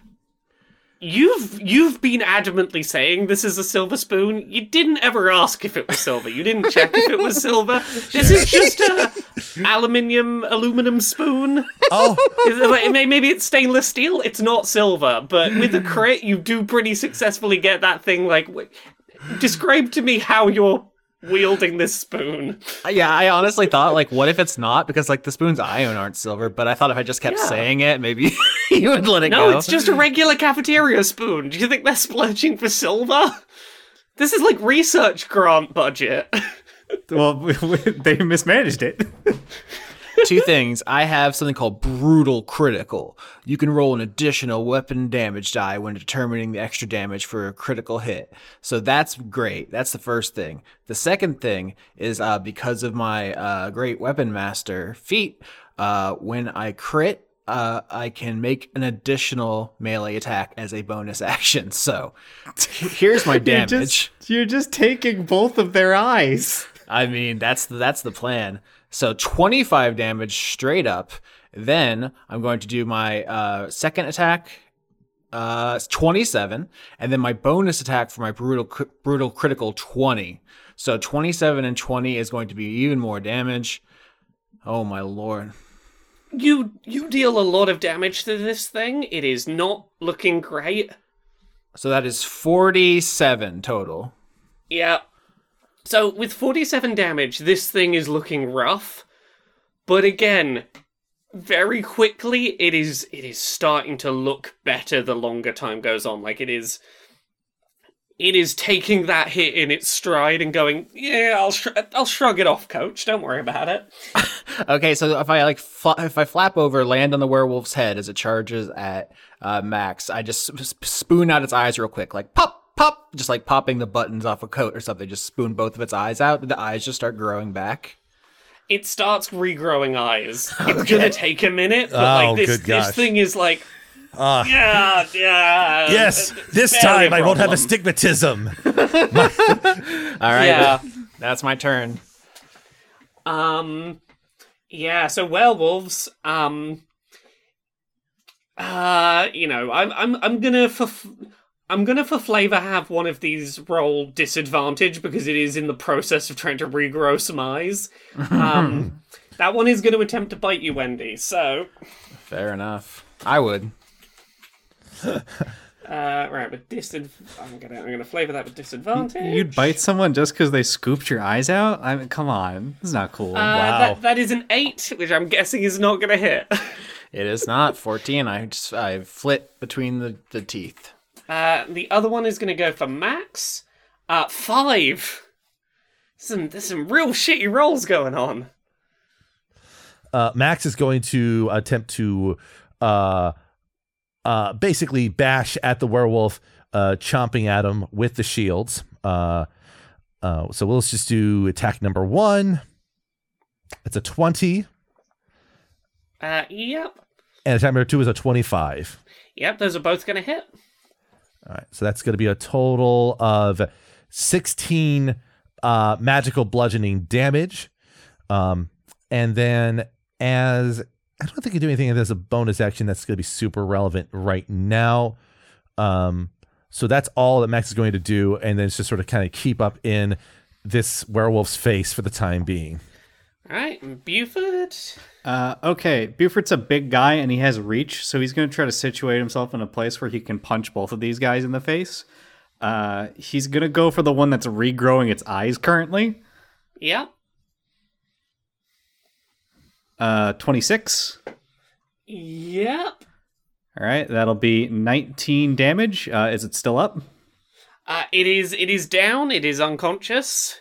E: You've you've been adamantly saying this is a silver spoon. You didn't ever ask if it was silver. You didn't check if it was silver. This is just a aluminium aluminum spoon.
C: Oh,
E: it Maybe it's stainless steel. It's not silver, but with a crit, you do pretty successfully get that thing. Like, describe to me how you're wielding this spoon.
F: Yeah, I honestly thought like, what if it's not? Because like the spoons I own aren't silver, but I thought if I just kept
E: Yeah.
F: saying it, maybe (laughs) you would let it
E: No,
F: go.
E: No, it's just a regular cafeteria spoon. Do you think they're splurging for silver? This is like research grant budget. (laughs)
D: Well, (laughs) they mismanaged it.
F: Two things. I have something called brutal critical. You can roll an additional weapon damage die when determining the extra damage for a critical hit. So that's great. That's the first thing. The second thing is uh, because of my uh, great weapon master feat, uh, when I crit, uh, I can make an additional melee attack as a bonus action. (laughs) So here's my
D: You're
F: damage.
D: just, you're just taking both of their eyes.
F: I mean, that's the, that's the plan. So 25 damage straight up. Then I'm going to do my uh, second attack, uh, 27, and then my bonus attack for my brutal cri- brutal critical 20. So 27 and 20 is going to be even more damage. Oh my lord.
E: You you deal a lot of damage to this thing. It is not looking great.
F: So that is 47 total.
E: Yeah. So with 47 damage, this thing is looking rough. But again, very quickly it is it is starting to look better the longer time goes on. Like it is it is taking that hit in its stride and going, "Yeah, I'll sh- I'll shrug it off, coach. Don't worry about it." (laughs)
F: Okay, so if I like fla- if I flap over, land on the werewolf's head as it charges at uh, Max, I just s- spoon out its eyes real quick, like pop, pop, just like popping the buttons off a coat or something. Just spoon both of its eyes out. Did the eyes just start growing back?
E: It starts regrowing eyes. (laughs) It's gonna take a minute, but
C: Oh,
E: like this
C: good
E: this thing is like
C: Ah.
E: yeah, yeah.
C: yes. This
E: barely a
C: time I won't have
E: problem.
C: astigmatism. (laughs)
F: All right,
E: Yeah.
F: that's my turn.
E: Um, yeah. So werewolves. Um, uh, you know, I'm I'm I'm gonna for f- I'm gonna for flavor have one of these roll disadvantage because it is in the process of trying to regrow some eyes. Um, (laughs) that one is going to attempt to bite you, Wendy. So,
F: Fair enough. I would. (laughs)
E: uh, right, with disadv I'm gonna I'm gonna flavor that with disadvantage.
D: You'd bite someone just because they scooped your eyes out? I mean, come on. This is not cool.
E: Uh,
C: Wow.
E: that, that is an eight, which I'm guessing is not going to hit. (laughs)
F: It is not 14. I just I flit between the, the teeth.
E: Uh, the other one is going to go for Max. Uh, five. Some there's some real shitty rolls going on.
C: uh, Max is going to attempt to uh, uh, basically bash at the werewolf, uh, chomping at him with the shields. Uh, uh, so we'll just do attack number one. It's a 20,
E: Uh, yep,
C: and attack number two is a 25.
E: yep. Those are both going to hit.
C: All right, so that's going to be a total of 16 uh, magical bludgeoning damage. Um, and then, as I don't think you do anything as a bonus action that's going to be super relevant right now. Um, so that's all that Max is going to do, and then it's just sort of kind of keep up in this werewolf's face for the time being.
E: All right, Beaufort.
D: Uh, okay, Buford's a big guy and he has reach, so he's going to try to situate himself in a place where he can punch both of these guys in the face. Uh, he's going to go for the one that's regrowing its eyes currently.
E: Yep.
D: Uh, 26.
E: Yep.
D: All right, that'll be 19 damage. Uh, is it still up?
E: Uh, it is. It is down. It is unconscious.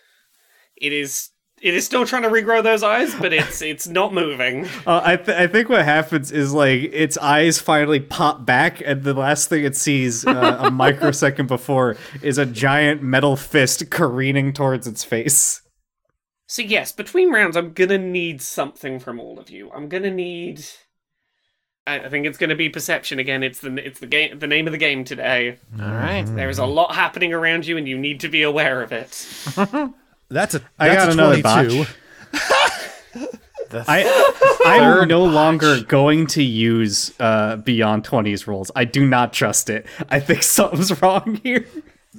E: It is. It is still trying to regrow those eyes, but it's (laughs) it's not moving.
D: Uh, I, th- I think what happens is like its eyes finally pop back, and the last thing it sees uh, a (laughs) microsecond before is a giant metal fist careening towards its face.
E: So yes, between rounds, I'm gonna need something from all of you. I'm gonna need. I I think it's gonna be perception again. It's the it's the game the name of the game today.
F: All right.
E: There is a lot happening around you, and you need to be aware of it. (laughs)
C: That's a
D: I
C: that's
D: got
C: a
D: another
C: 22. (laughs)
D: I I'm no
F: botch.
D: longer going to use uh, Beyond 20's rolls. I do not trust it. I think (laughs) something's wrong here.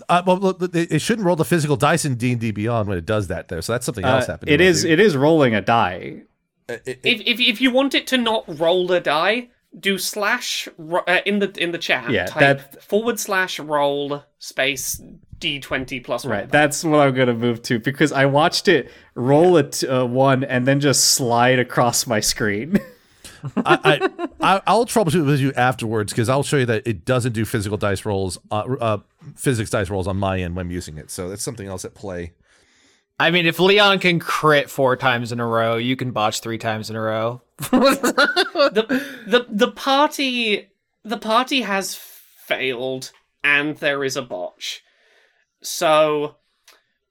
C: Uh, well, look, it it shouldn't roll the physical dice in D and D Beyond when it does that, though. So that's something else
D: Uh,
C: happening.
D: it is it is rolling a die.
E: If, if if you want it to not roll a die, do slash uh, in the in the chat.
D: Yeah,
E: type
D: that-
E: forward slash roll space d twenty plus one.
D: Right, that's what I'm gonna move to because I watched it roll a t- uh, one and then just slide across my screen. (laughs)
C: I, I, I'll troubleshoot with you afterwards because I'll show you that it doesn't do physical dice rolls, uh, uh, physics dice rolls on my end when I'm using it. So that's something else at play.
F: I mean, if Leon can crit four times in a row, you can botch three times in a row. (laughs)
E: the the the party the party has failed and there is a botch. So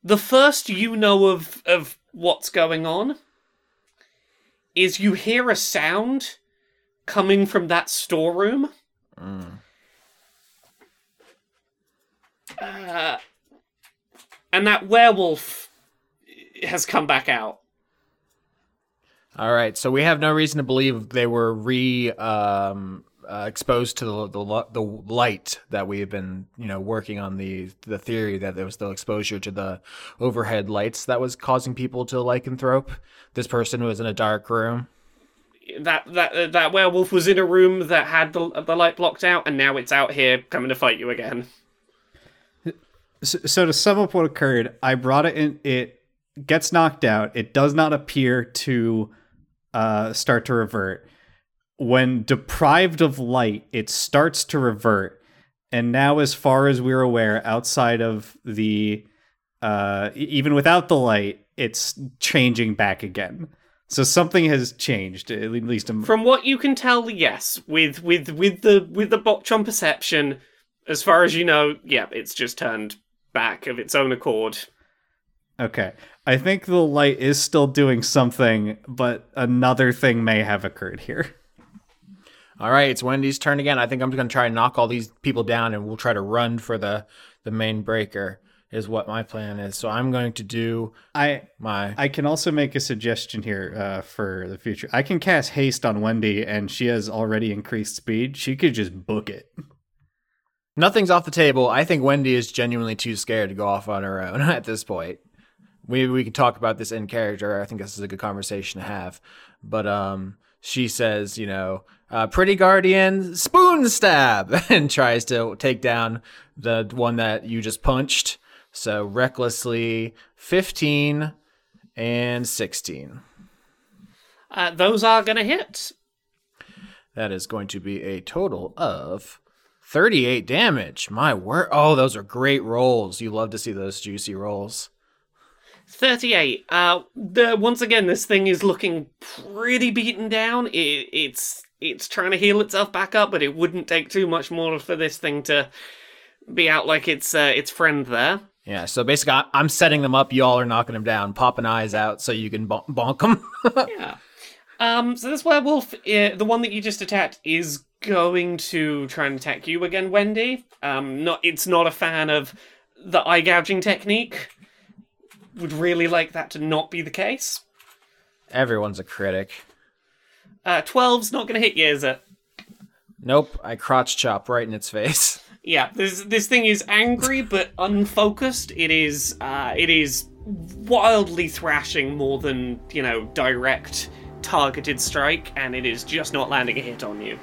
E: the first you know of of what's going on is you hear a sound coming from that storeroom. Uh, and that werewolf has come back out.
F: All right, so we have no reason to believe they were re um, uh, exposed to the, the the light that we have been, you know, working on the the theory that there was the exposure to the overhead lights that was causing people to lycanthrope. This person was in a dark room.
E: that that uh, that werewolf was in a room that had the the light blocked out, and now it's out here coming to fight you again.
D: so, so to sum up what occurred, I brought it in. It gets knocked out. It does not appear to uh, start to revert. When deprived of light, it starts to revert. And now, as far as we're aware, outside of the, uh, even without the light, it's changing back again. So something has changed, at least. in-
E: From what you can tell, yes, with with with the with the botch on perception, as far as you know, yeah, it's just turned back of its own accord.
D: Okay. I think the light is still doing something, but another thing may have occurred here.
F: All right, it's Wendy's turn again. I think I'm going to try and knock all these people down, and we'll try to run for the the main breaker. Is what my plan is. So I'm going to do
D: I
F: my.
D: I can also make a suggestion here uh, for the future. I can cast haste on Wendy, and she has already increased speed. She could just book it.
F: Nothing's off the table. I think Wendy is genuinely too scared to go off on her own (laughs) at this point. We we can talk about this in character. I think this is a good conversation to have. But um, she says, you know, uh, pretty guardian, spoon stab, (laughs) and tries to take down the one that you just punched. So recklessly, fifteen and sixteen.
E: Uh, those are gonna hit.
F: That is going to be a total of 38 damage. My word. Oh, those are great rolls. You love to see those juicy rolls.
E: 38. Uh, the, once again, this thing is looking pretty beaten down. It, it's it's trying to heal itself back up, but it wouldn't take too much more for this thing to be out like its uh, its friend there.
F: Yeah, so basically, I'm setting them up. Y'all are knocking them down, popping eyes out so you can bon- bonk them. (laughs)
E: Yeah. Um. So this werewolf, uh, the one that you just attacked, is going to try and attack you again, Wendy. Um. Not. It's not a fan of the eye gouging technique. Would really like that to not be the case.
F: Everyone's a critic.
E: Uh, 12's not going to hit you, is it?
F: Nope, I crotch chop right in its face. (laughs)
E: Yeah, this this thing is angry but unfocused. It is uh, it is wildly thrashing more than you know direct targeted strike, and it is just not landing a hit on you.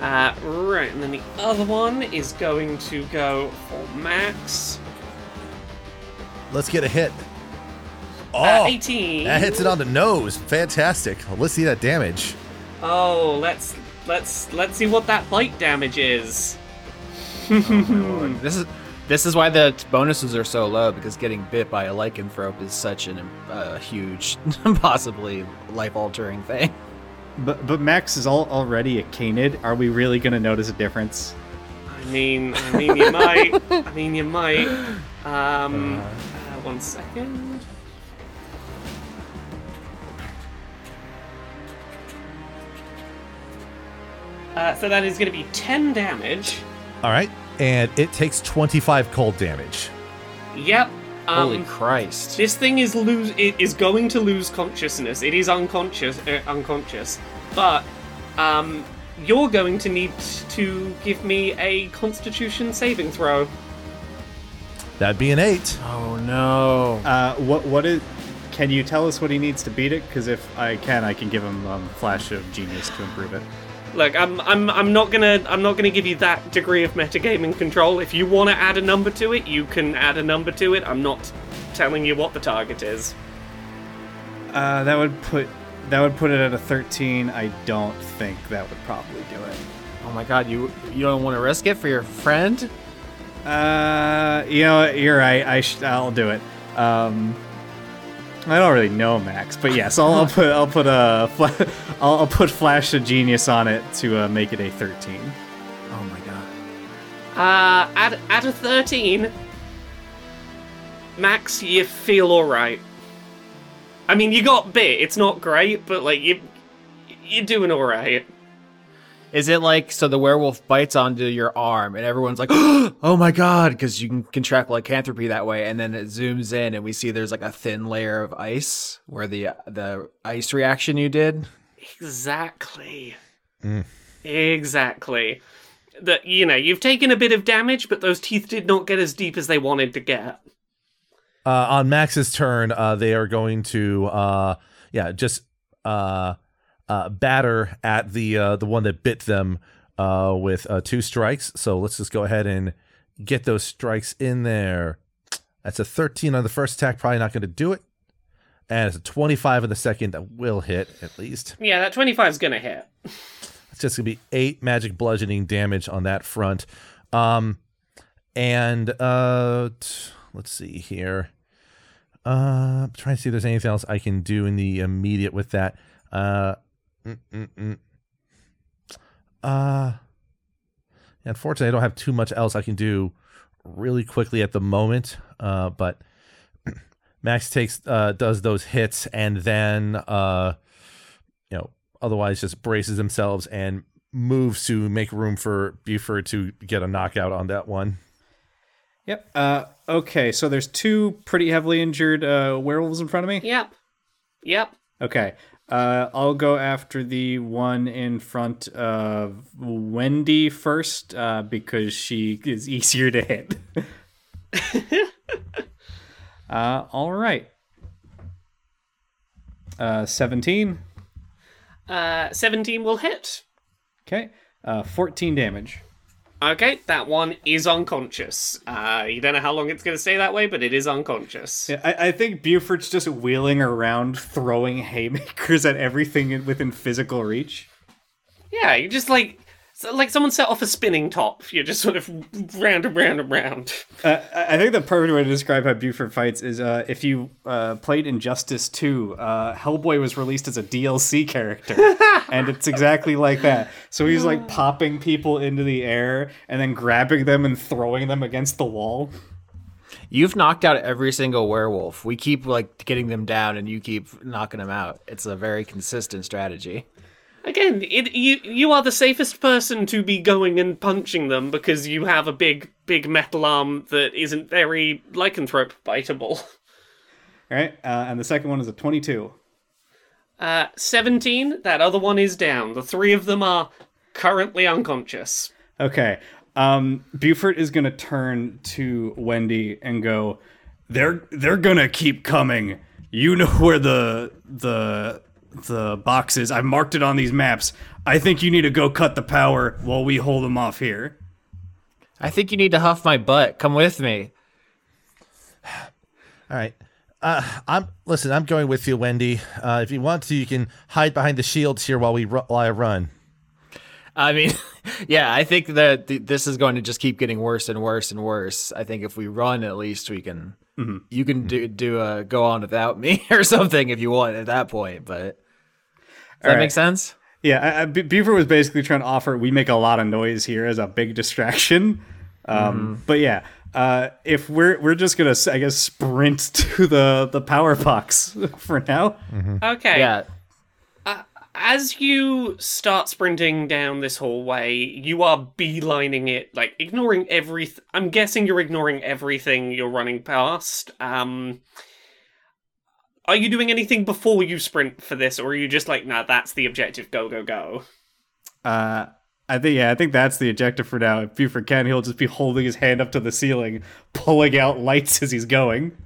E: Uh, right, and then the other one is going to go for Max.
C: Let's get a hit. Oh,
E: Uh, 18.
C: that hits it on the nose. Fantastic. Let's see that damage.
E: Oh, let's let's let's see what that bite damage is. (laughs)
F: This is this is why the bonuses are so low because getting bit by a lycanthrope is such an uh, huge, (laughs) possibly life-altering thing.
D: But but Max is all, already a canid. Are we really going to notice a difference?
E: I mean, I mean, you might. (laughs) I mean, you might. Um, uh, one second. Uh, so that is going to be 10 damage.
C: All right. And it takes 25 cold damage.
E: Yep.
F: Holy
E: Um,
F: Christ!
E: This thing is lose it is going to lose consciousness. It is unconscious, uh, unconscious. But um, you're going to need to give me a Constitution saving throw.
C: That'd be an eight.
F: Oh no!
D: Uh, what what is? Can you tell us what he needs to beat it? Because if I can, I can give him um, flash of genius to improve it.
E: Look, I'm I'm I'm not gonna I'm not gonna give you that degree of metagaming control. If you want to add a number to it, you can add a number to it. I'm not telling you what the target is.
D: Uh, that would put that would put it at a 13. I don't think that would probably do it.
F: Oh my God! You you don't want to risk it for your friend?
D: Uh, you know, you're right. I sh- I'll do it. Um, I don't really know Max, but yes, I'll, I'll put I'll put a fla- (laughs) I'll, I'll put flash of genius on it to uh, make it a 13.
F: Oh my God!
E: Uh, at add a thirteen. Max, you feel all right. I mean, you got bit. It's not great, but like you, you're doing all right.
F: Is it like so the werewolf bites onto your arm and everyone's like, (gasps) "Oh my god!" Because you can contract lycanthropy that way, and then it zooms in and we see there's like a thin layer of ice where the the ice reaction you did.
E: Exactly. Exactly. That you know, you've taken a bit of damage, but those teeth did not get as deep as they wanted to get.
C: Uh, on Max's turn, uh, they are going to, uh, yeah, just uh, uh, batter at the uh, the one that bit them uh, with uh, two strikes. So let's just go ahead and get those strikes in there. That's a 13 on the first attack, probably not going to do it. And it's a 25 on the second that will hit at least.
E: Yeah, that 25 is gonna hit.
C: It's just gonna be eight magic bludgeoning damage on that front. Um, and uh, t- let's see here. Uh, I'm trying to see if there's anything else I can do in the immediate with that. Uh, mm, mm, mm. uh, unfortunately, I don't have too much else I can do really quickly at the moment. Uh, but (clears throat) Max takes uh does those hits and then uh, you know, otherwise just braces themselves and moves to make room for Beaufort to get a knockout on that one.
D: Yep. Uh, okay, so there's two pretty heavily injured uh, werewolves in front of me.
E: Yep. Yep.
D: Okay. Uh, I'll go after the one in front of Wendy first uh, because she is easier to hit. (laughs) uh, all right. Uh, 17.
E: Uh, 17 will hit.
D: Okay. Uh, 14 damage.
E: Okay, that one is unconscious. Uh, you don't know how long it's going to stay that way, but it is unconscious.
D: Yeah, I, I think Beaufort's just wheeling around, throwing haymakers at everything within physical reach.
E: Yeah, you just like so- like someone set off a spinning top. You're just sort of round and round and round.
D: Uh, I I think the perfect way to describe how Beaufort fights is uh, if you uh, played Injustice 2, uh, Hellboy was released as a DLC character. (laughs) and it's exactly like that. So he's like popping people into the air and then grabbing them and throwing them against the wall.
F: You've knocked out every single werewolf. We keep like getting them down, and you keep knocking them out. It's a very consistent strategy.
E: Again, it, you you are the safest person to be going and punching them because you have a big big metal arm that isn't very lycanthrope biteable.
D: All right. Uh, and the second one is a 22.
E: Uh, 17, that other one is down. The three of them are currently unconscious.
D: Okay. Um, Beaufort is gonna turn to Wendy and go, "They're they're gonna keep coming. You know where the the the box is. I marked it on these maps. I think you need to go cut the power while we hold them off here."
F: I think you need to huff my butt. Come with me.
C: All right. Uh, I'm listen. I'm going with you, Wendy. Uh, if you want to, you can hide behind the shields here while we ru- while I run.
F: I mean, (laughs) yeah, I think that th- this is going to just keep getting worse and worse and worse. I think if we run, at least we can. You can do do a go on without me (laughs) or something if you want at that point. But does that
D: right.
F: make sense?
D: Yeah, I, I, Beaufort was basically trying to offer we make a lot of noise here as a big distraction. Um, But yeah, uh, if we're we're just gonna I guess sprint (laughs) to the the power box (laughs) for now.
E: Okay.
F: Yeah.
E: as you start sprinting down this hallway, you are beelining it, like ignoring everything. I'm guessing you're ignoring everything you're running past. Um, are you doing anything before you sprint for this, or are you just like, nah, that's the objective, go, go, go?
D: Uh, I think yeah, I think that's the objective for now. If Beaufort can, he'll just be holding his hand up to the ceiling, pulling out lights (laughs) as he's going.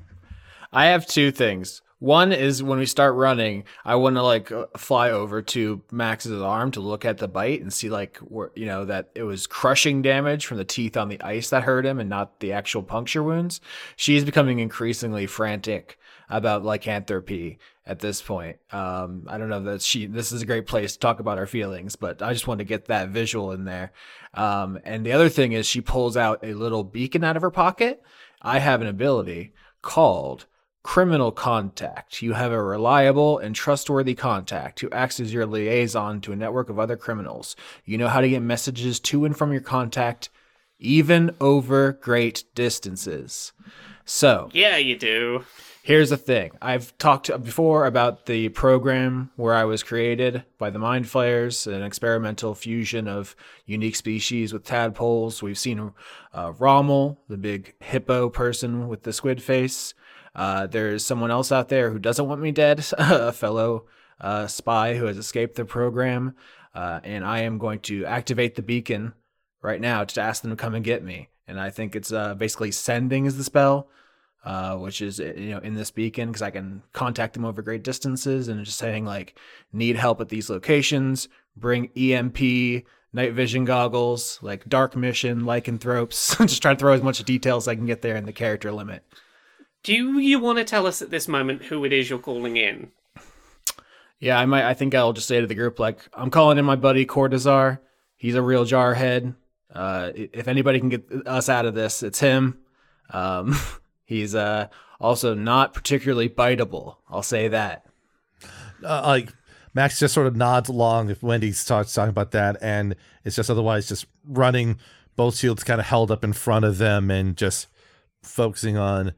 F: I have two things. One is when we start running, I want to like uh, fly over to Max's arm to look at the bite and see like where you know that it was crushing damage from the teeth on the ice that hurt him and not the actual puncture wounds. She's becoming increasingly frantic about lycanthropy at this point. Um, I don't know that she. This is a great place to talk about our feelings, but I just wanted to get that visual in there. Um, and the other thing is she pulls out a little beacon out of her pocket. I have an ability called criminal contact. You have a reliable and trustworthy contact who acts as your liaison to a network of other criminals. You know how to get messages to and from your contact, even over great distances. So,
E: Yeah, you do.
F: Here's the thing. I've talked before about the program where I was created by the Mind Flayers, an experimental fusion of unique species with tadpoles. We've seen uh, Rommel, the big hippo person with the squid face. Uh, there's someone else out there who doesn't want me dead, (laughs) a fellow uh, spy who has escaped the program. Uh, and I am going to activate the beacon right now to ask them to come and get me. And I think it's uh, basically sending is the spell uh, which is you know in this beacon because I can contact them over great distances and just saying like need help at these locations, bring EMP, night vision goggles, like dark mission, lycanthropes. (laughs) just try to throw as much detail as I can get there in the character limit.
E: Do you want to tell us at this moment who it is you're calling in?
F: Yeah, I might. I think I'll just say to the group like I'm calling in my buddy Cortazar. He's a real jarhead. Uh, if anybody can get us out of this, it's him. Um, (laughs) He's uh, also not particularly biteable. I'll say that.
C: Uh, like Max just sort of nods along if Wendy starts talking about that, and it's just otherwise just running, both shields kind of held up in front of them, and just focusing on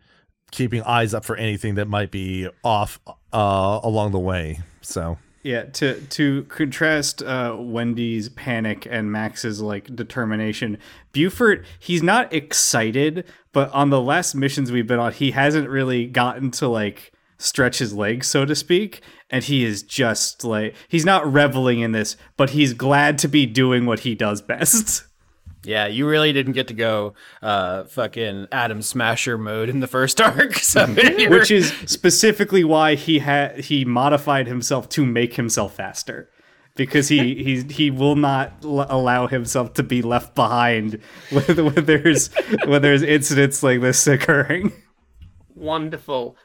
C: keeping eyes up for anything that might be off uh, along the way. So
D: Yeah, to to contrast uh, Wendy's panic and Max's like determination, Beaufort he's not excited, but on the last missions we've been on, he hasn't really gotten to like stretch his legs, so to speak, and he is just like he's not reveling in this, but he's glad to be doing what he does (laughs) best.
F: Yeah, you really didn't get to go uh, fucking Adam Smasher mode in the first (laughs) arc. So
D: Which is specifically why he had he modified himself to make himself faster. Because he, (laughs) he he will not l- allow himself to be left behind (laughs) when, when there's when there's incidents like this occurring.
E: Wonderful.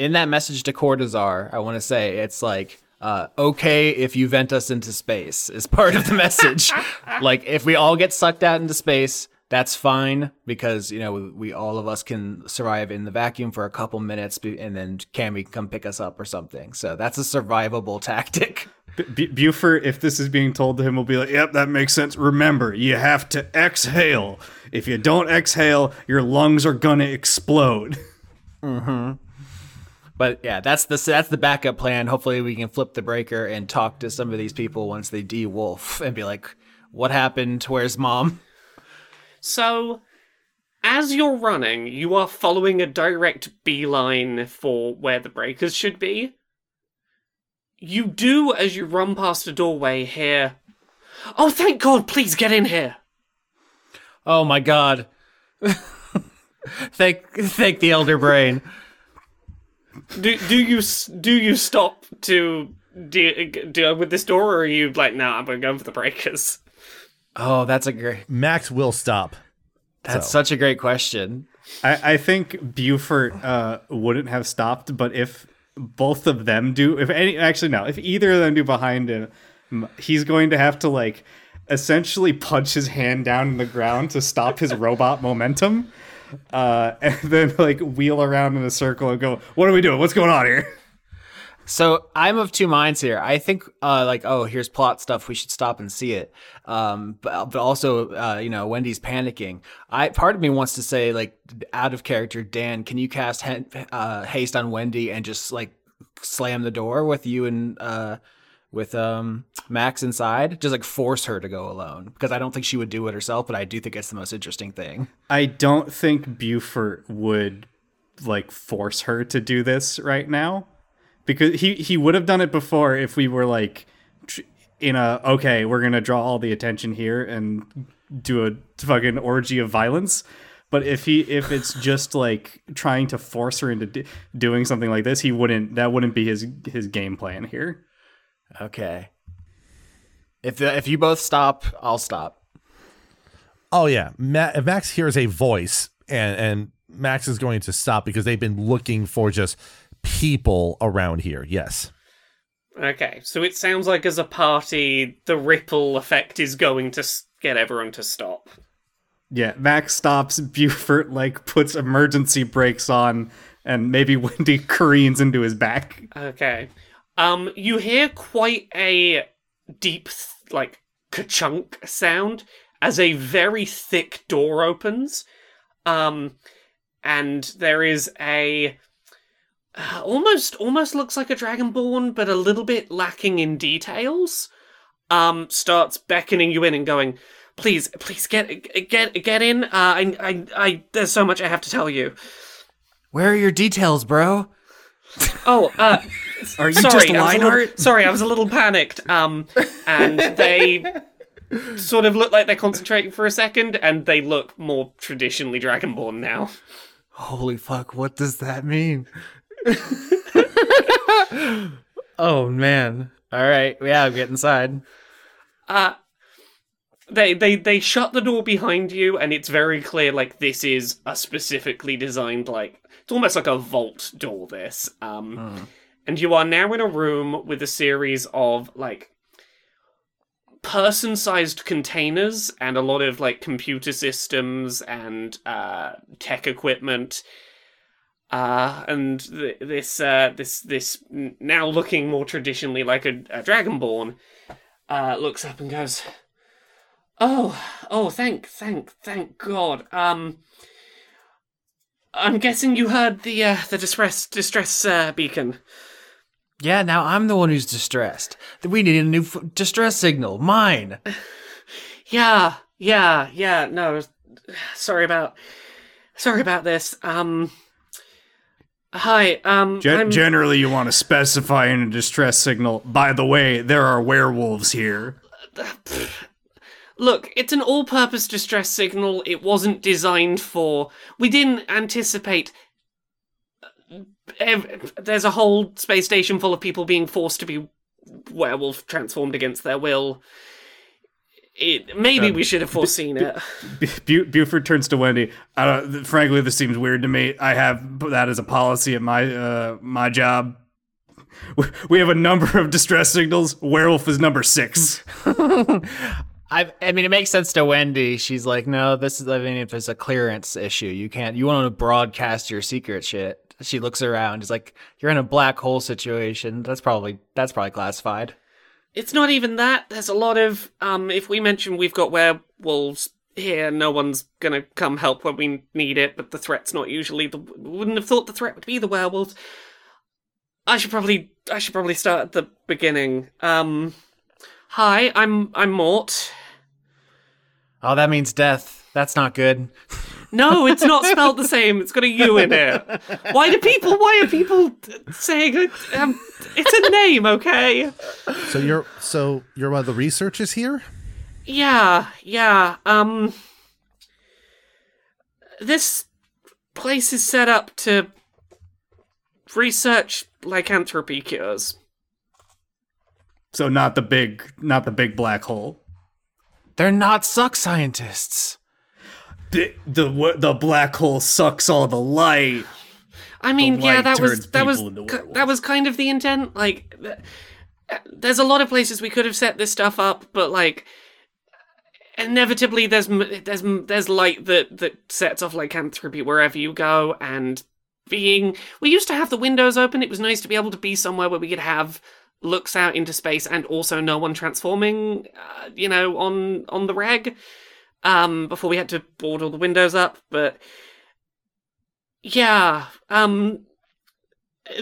F: in that message to Cortazar, I want to say it's like, uh, okay, if you vent us into space is part of the message. (laughs) like, if we all get sucked out into space, that's fine because you know we, we all of us can survive in the vacuum for a couple minutes, and then Cammy can come pick us up or something. So that's a survivable (laughs) tactic.
D: B- Beaufort, if this is being told to him, will be like, "Yep, that makes sense. Remember, you have to exhale. If you don't exhale, your lungs are gonna explode."
F: But yeah, that's the that's the backup plan. Hopefully, we can flip the breaker and talk to some of these people once they de-wolf and be like, "What happened? Where's mom?"
E: So, as you're running, you are following a direct beeline for where the breakers should be. You do, as you run past a doorway, hear, Oh, thank God, please get in here!
F: Oh my god. (laughs) thank thank the elder brain.
E: Do, do you do you stop to deal, deal with this door, or are you like, no, I'm going for the breakers?
F: Oh, that's a great
C: Max will stop.
F: that's
C: So-
F: such a great question.
D: I, I think Beaufort uh, wouldn't have stopped, but if both of them do, if any, actually no, if either of them do behind him, he's going to have to like essentially punch his hand down in the ground to stop his robot momentum, uh, (laughs) and then like wheel around in a circle and go, "What are we doing? What's going on here?"
F: So I'm of two minds here. I think uh like oh here's plot stuff we should stop and see it. Um but but also uh you know Wendy's panicking. I part of me wants to say like out of character Dan can you cast uh haste on Wendy and just like slam the door with you and uh with um Max inside, just like force her to go alone because I don't think she would do it herself, but I do think it's the most interesting thing.
D: I don't think Beaufort would like force her to do this right now because he he would have done it before if we were like in a okay, we're going to draw all the attention here and do a fucking orgy of violence. But if he if it's (laughs) just like trying to force her into doing something like this, he wouldn't that wouldn't be his his game plan here.
F: Okay. If the, if you both stop, I'll stop.
C: Oh yeah, Ma- Max hears a voice, and and Max is going to stop because they've been looking for just people around here. Yes.
E: Okay, so it sounds like as a party, the ripple effect is going to get everyone to stop.
D: Yeah, Max stops. Beaufort like puts emergency brakes on, and maybe (laughs) Wendy careens into his back.
E: Okay. Um, you hear quite a deep, like, ka-chunk sound as a very thick door opens. Um, and there is a uh, almost almost looks like a dragonborn, but a little bit lacking in details. Um, starts beckoning you in and going, "Please, please get get get in. Uh, I I I. There's so much I have to tell you."
F: Where are your details, bro?
E: Oh, uh, (laughs)
D: Are you
E: sorry,
D: just
E: I was a little- sorry, I was a little panicked. Um, and they sort of look like they're concentrating for a second, and they look more traditionally Dragonborn now.
F: Holy fuck, what does that mean? (laughs) oh man. All right, yeah, getting inside.
E: Uh, they they they shut the door behind you, and it's very clear like this is a specifically designed like it's almost like a vault door. This um, and you are now in a room with a series of like person-sized containers and a lot of like computer systems and uh, tech equipment. Uh, and th- this uh, this this now looking more traditionally like a, a dragonborn uh, looks up and goes, "Oh, oh, thank, thank, thank God. Um, I'm guessing you heard the uh, the distress distress uh, beacon.
F: Yeah, now I'm the one who's distressed. We need a new f- distress signal. Mine. (sighs)
E: Yeah, yeah, yeah. No, sorry about, sorry about this. Um, hi. Um,
D: Gen-
E: I'm,
D: generally, you want to specify in a distress signal. By the way, there are werewolves here. (sighs)
E: Look, it's an all purpose distress signal. It wasn't designed for. We didn't anticipate. Ev- There's a whole space station full of people being forced to be werewolf transformed against their will. It, maybe we should have foreseen it.
D: Bu- Beaufort turns to Wendy. I don't, frankly, this seems weird to me. I have that as a policy at my uh, my job. We have a number of distress signals. Werewolf is number six. (laughs)
F: I, I mean, it makes sense to Wendy. She's like, no, this is, I mean, if it's a clearance issue, you can't, you want to broadcast your secret shit. She looks around. She's like, you're in a black hole situation. That's probably, that's probably classified.
E: It's not even that. There's a lot of um. If we mention we've got werewolves here, no one's gonna come help when we need it. But the threat's not usually the. Wouldn't have thought the threat would be the werewolves. I should probably. I should probably start at the beginning. Um. Hi, I'm I'm Mort.
F: Oh, that means death. That's not good. (laughs)
E: No, it's not spelled the same. It's got a U in it. Why do people? Why are people saying it? Um, it's a name, okay?
C: So you're so you're one of the researchers here.
E: Yeah, yeah. Um this place is set up to research lycanthropy cures.
D: So not the big, not the big black hole.
F: They're not suck scientists.
D: The the the black hole sucks all the light.
E: I mean,
D: The
E: yeah, that was that was
D: people into
E: ki-
D: werewolves.
E: that was kind of the intent. Like, there's a lot of places we could have set this stuff up, but like, inevitably, there's there's there's light that that sets off lycanthropy wherever you go, and being we used to have the windows open. It was nice to be able to be somewhere where we could have looks out into space and also no one transforming, uh, you know, on on the reg. Um, before we had to board all the windows up, but yeah, um,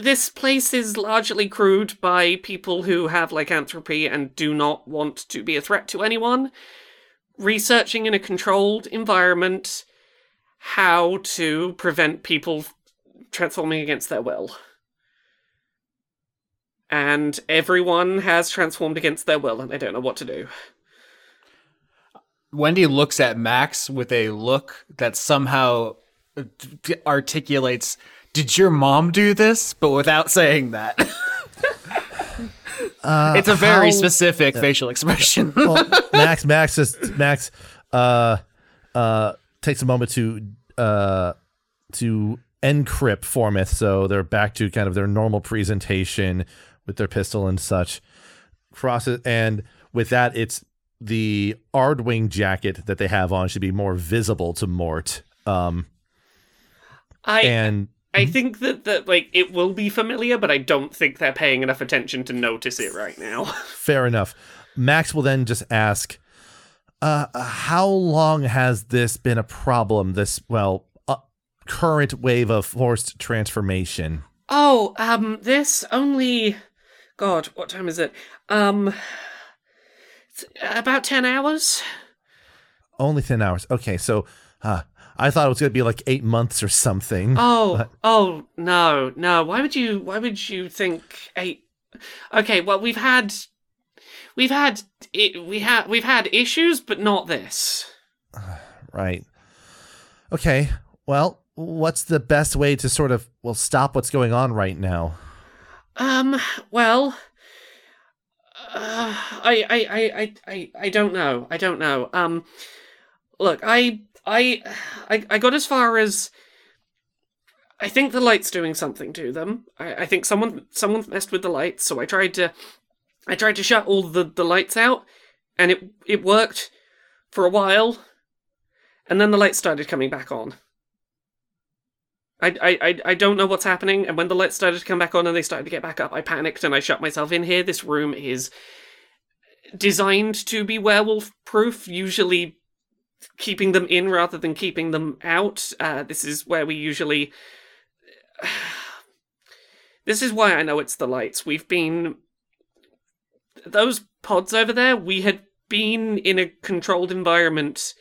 E: this place is largely crewed by people who have lycanthropy and do not want to be a threat to anyone. Researching in a controlled environment how to prevent people transforming against their will. And everyone has transformed against their will, and they don't know what to do.
F: Wendy looks at Max with a look that somehow uh, t- articulates, "Did your mom do this?" but without saying that. (laughs) it's a very
C: how-
F: specific facial expression.
C: well, (laughs) Max, Max, just, Max, uh, uh, takes a moment to uh, to encrypt Formith, so they're back to kind of their normal presentation with their pistol and such. Crosses, and with that, it's the Ardwing jacket that they have on should be more visible to Mort. Um,
E: I
C: and
E: I think that that like it will be familiar, but I don't think they're paying enough attention to notice it right now. (laughs)
C: Fair enough. Max will then just ask, uh, how long has this been a problem? This, well, uh, current wave of forced transformation.
E: Oh, um, this only. God, what time is it? Um, about ten hours.
C: Only 10 hours. Okay, so uh, I thought it was going to be like eight months or something.
E: Oh, oh no, no. Why would you? Why would you think eight? Okay, well, we've had, we've had, it, we had, we've had issues, but not this. (sighs)
C: Right. Okay, well, what's the best way to sort of, well, stop what's going on right now?
E: Um, well, (sighs) I, I, I, I, I, I don't know. I don't know. Um, look, I, I, (sighs) I, I got as far as. I think the light's doing something to them. I, I think someone, someone messed with the lights, so I tried to, I tried to shut all the the lights out, and it it worked for a while, and then the lights started coming back on. I, I, I- don't know what's happening, and when the lights started to come back on and they started to get back up, I panicked and I shut myself in here. This room is designed to be werewolf proof, usually keeping them in rather than keeping them out. Uh, this is where we usually. (sighs) this is why I know it's the lights. We've been. Those pods over there, we had been in a controlled environment,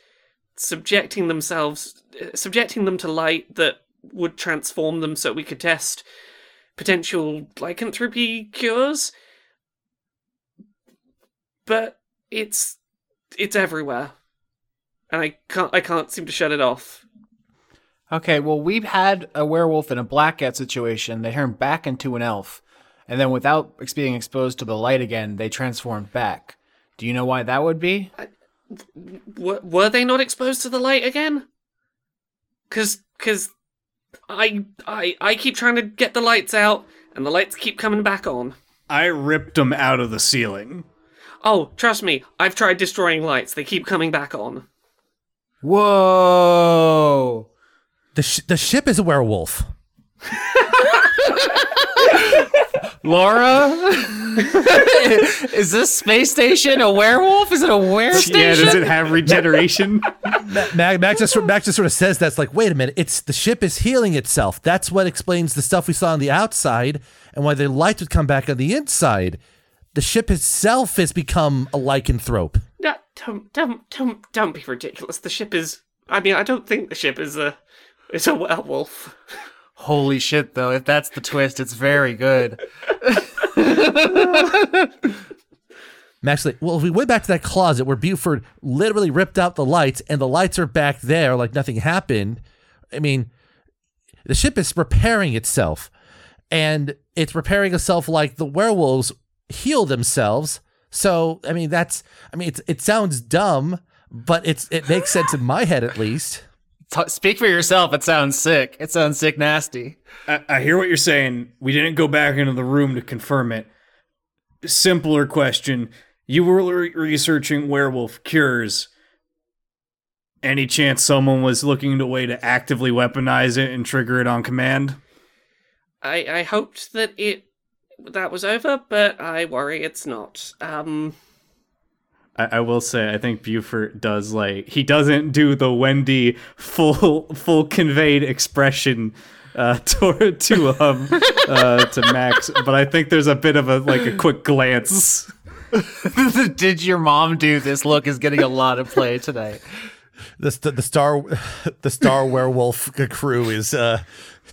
E: subjecting themselves, subjecting them to light that would transform them so we could test potential lycanthropy cures. But it's it's everywhere. And I can't I can't seem to shut it off.
F: Okay, well, we've had a werewolf in a black cat situation. They turned back into an elf, and then without being exposed to the light again, they transformed back. Do you know why that would be?
E: W- were they not exposed to the light again? Cause cause I I I keep trying to get the lights out and the lights keep coming back on.
D: I ripped them out of the ceiling.
E: Oh, trust me, I've tried destroying lights. They keep coming back on.
F: Whoa!
C: The, sh- the ship is a werewolf. (laughs)
F: Laura? (laughs) is this space station a werewolf? Is it a were
D: Yeah, does it have regeneration?
C: Mag, Max, just, Max just sort of says that's like, wait a minute, it's the ship is healing itself. That's what explains the stuff we saw on the outside and why the light would come back on the inside. The ship itself has become a lycanthrope.
E: No, don't, don't, don't, don't be ridiculous. The ship is. I mean, I don't think the ship is a is a werewolf. (laughs)
F: Holy shit, though. If that's the twist, it's very good. (laughs)
C: Max, well, if we went back to that closet where Beaufort literally ripped out the lights and the lights are back there like nothing happened, I mean, the ship is repairing itself and it's repairing itself like the werewolves heal themselves. So, I mean, that's, I mean, it's, it sounds dumb, but it's, it makes sense in my head at least.
F: T- speak for yourself. It sounds sick. It sounds sick nasty.
D: I, I hear what you're saying. We didn't go back into the room to confirm it. Simpler question. You were re- researching werewolf cures. Any chance someone was looking to a way to actively weaponize it and trigger it on command?
E: I I hoped that it that was over, but I worry it's not. Um,
D: I, I will say, I think Beaufort does like he doesn't do the Wendy full full conveyed expression uh, (laughs) to to um uh, to Max, but I think there's a bit of a like a quick glance. (laughs)
F: Did your mom do this? Look is getting a lot of play tonight.
C: The, st- the star (laughs) the star werewolf crew is uh,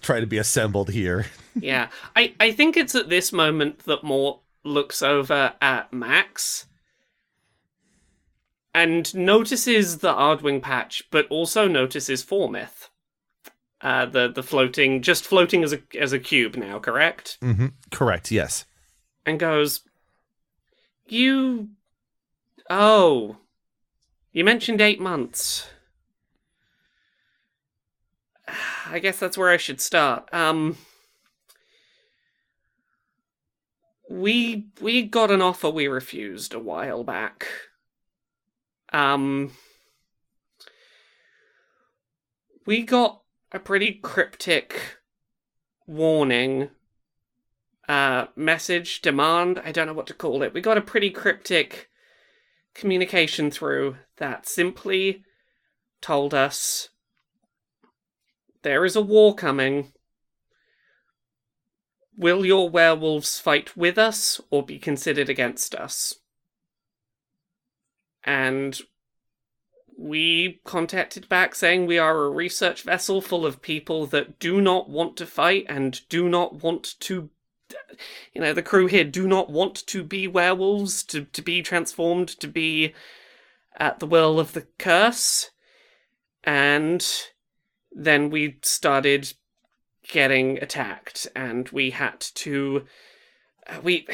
C: trying to be assembled here.
E: Yeah, I, I think it's at this moment that Mort looks over at Max and notices the Ardwing patch, but also notices Formith. Uh, the the floating, just floating as a as a cube now, correct?
C: hmm Correct. Yes.
E: And goes, "You, oh, you mentioned eight months. (sighs) I guess that's where I should start. Um, we we got an offer we refused a while back. Um, we got a pretty cryptic warning, uh, message, demand. I don't know what to call it. We got a pretty cryptic communication through that simply told us there is a war coming. Will your werewolves fight with us or be considered against us? And we contacted back saying we are a research vessel full of people that do not want to fight and do not want to. You know, the crew here do not want to be werewolves, to, to be transformed, to be at the will of the curse. And then we started getting attacked and we had to uh, we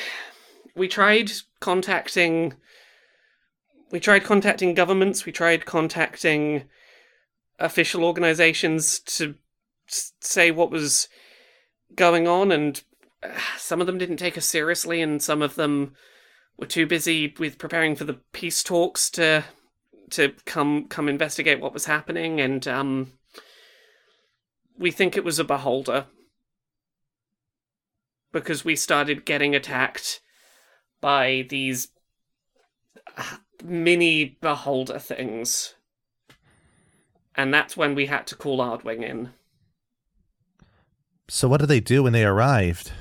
E: we tried contacting we tried contacting governments we tried contacting official organizations to say what was going on and uh, some of them didn't take us seriously and some of them were too busy with preparing for the peace talks to to come come investigate what was happening and um we think it was a beholder. Because we started getting attacked by these uh, mini beholder things and that's when we had to call Ardwing in.
C: So what did they do when they arrived?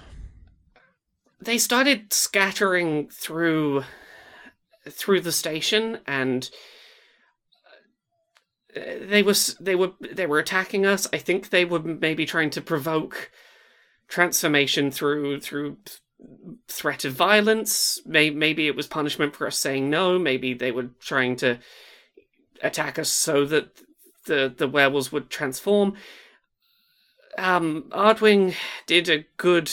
E: They started scattering through through the station and uh, they was they were they were attacking us. I think they were maybe trying to provoke transformation through through threat of violence. May, maybe it was punishment for us saying no. Maybe they were trying to attack us so that the the werewolves would transform. Um, Ardwing did a good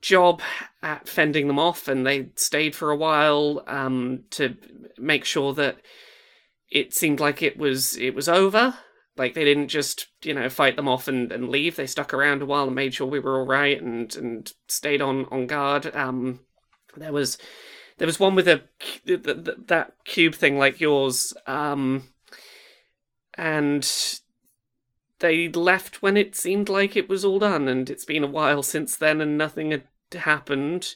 E: job at fending them off, and they stayed for a while um, to make sure that it seemed like it was it was over. Like they didn't just you know fight them off and, and leave. They stuck around a while and made sure we were all right and and stayed on on guard. Um, there was there was one with a th- th- th- that cube thing like yours. Um, and they left when it seemed like it was all done, and it's been a while since then, and nothing had happened.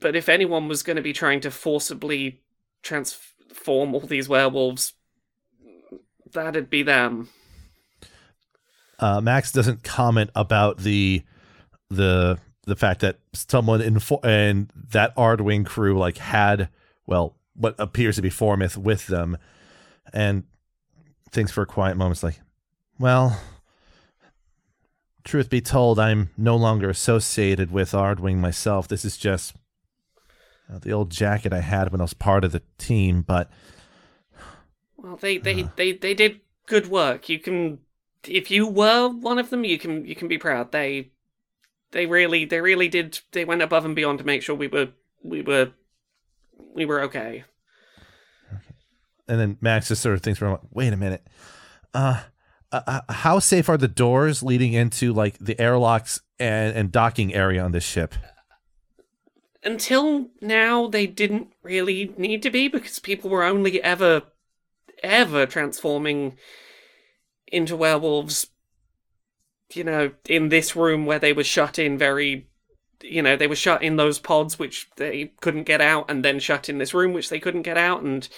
E: But if anyone was going to be trying to forcibly transform all these werewolves, that'd be them.
C: Uh, Max doesn't comment about the the the fact that someone in and that Ardwing crew like had well what appears to be Formith with them, and thinks for a quiet moment. Like, well, truth be told, I'm no longer associated with Ardwing myself. This is just the old jacket I had when I was part of the team, but
E: Well, they they, they they did good work. You can if you were one of them, you can you can be proud. They they really they really did they went above and beyond to make sure we were we were we were okay.
C: and then Max just sort of thinks wait a minute. Uh, uh, uh, how safe are the doors leading into like the airlocks and, and docking area on this ship?
E: Until now, they didn't really need to be because people were only ever ever transforming into werewolves. You know, in this room where they were shut in very you know, they were shut in those pods which they couldn't get out, and then shut in this room which they couldn't get out, and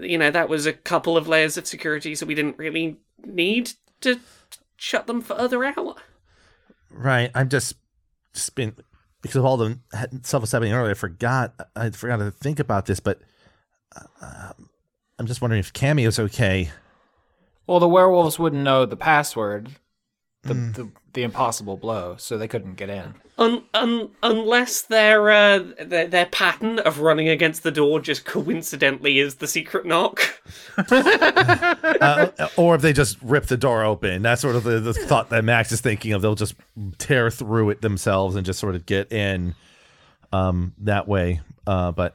E: you know, that was a couple of layers of security, so we didn't really need to shut them further out.
C: Right. I'm just been because of all the stuff was happening earlier. I forgot. I forgot to think about this, but uh, I'm just wondering if Cameo's okay.
F: Well, the werewolves wouldn't know the password, the the, the impossible blow, so they couldn't get in.
E: Un, un, unless their, uh, their their pattern of running against the door just coincidentally is the secret knock. (laughs)
C: uh, or if they just rip the door open. That's sort of the, the thought that Max is thinking of. They'll just tear through it themselves and just sort of get in um, that way. Uh, but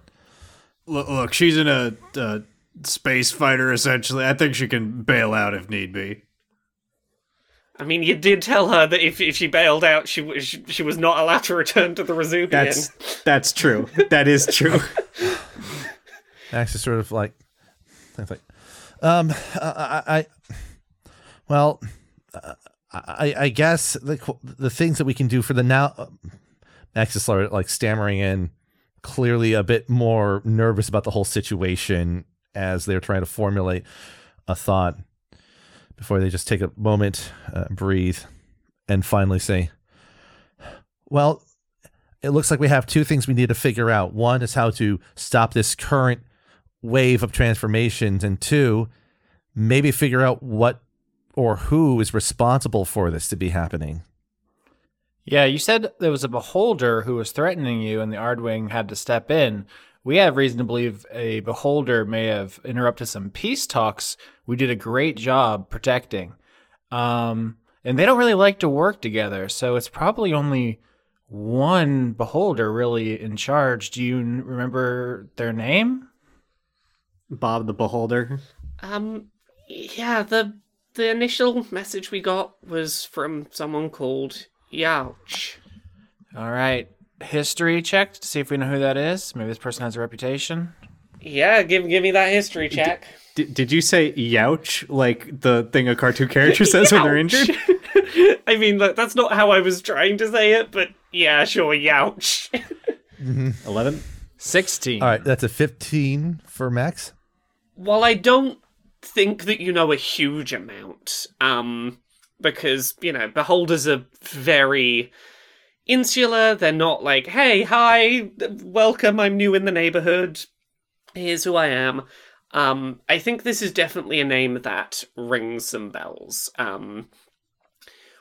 D: Look, look, she's in a, a space fighter essentially. I think she can bail out if need be.
E: I mean, you did tell her that if, if she bailed out, she, was she, she was not allowed to return to the Resubian.
D: That's that's true. That is true. (laughs)
C: Max is sort of like, I think, um, I, I, well, uh, I, I guess the the things that we can do for the now. Max is sort of like stammering in, clearly a bit more nervous about the whole situation as they're trying to formulate a thought before they just take a moment, uh, breathe, and finally say, Well, it looks like we have two things we need to figure out. One is how to stop this current wave of transformations, and two, maybe figure out what or who is responsible for this to be happening.
F: Yeah, you said there was a beholder who was threatening you, and the Ardwing had to step in. We have reason to believe a beholder may have interrupted some peace talks. We did a great job protecting. Um, and they don't really like to work together, so it's probably only one beholder really in charge. Do you n- remember their name?
D: Bob the Beholder.
E: Um, yeah, the the initial message we got was from someone called Youch.
F: All right. History check to see if we know who that is. Maybe this person has a reputation.
E: Yeah, give give me that history check.
D: D- did you say youch like the thing a cartoon character says when they're injured? (laughs)
E: I mean, look, that's not how I was trying to say it, but yeah, sure, Youch. (laughs)
D: Eleven.
F: 16.
C: All right, that's a 15 for Max.
E: While I don't think that you know a huge amount, um, because you know, beholders are very insular. They're not like, "Hey, hi, welcome. I'm new in the neighborhood. Here's who I am." Um, I think this is definitely a name that rings some bells. Um,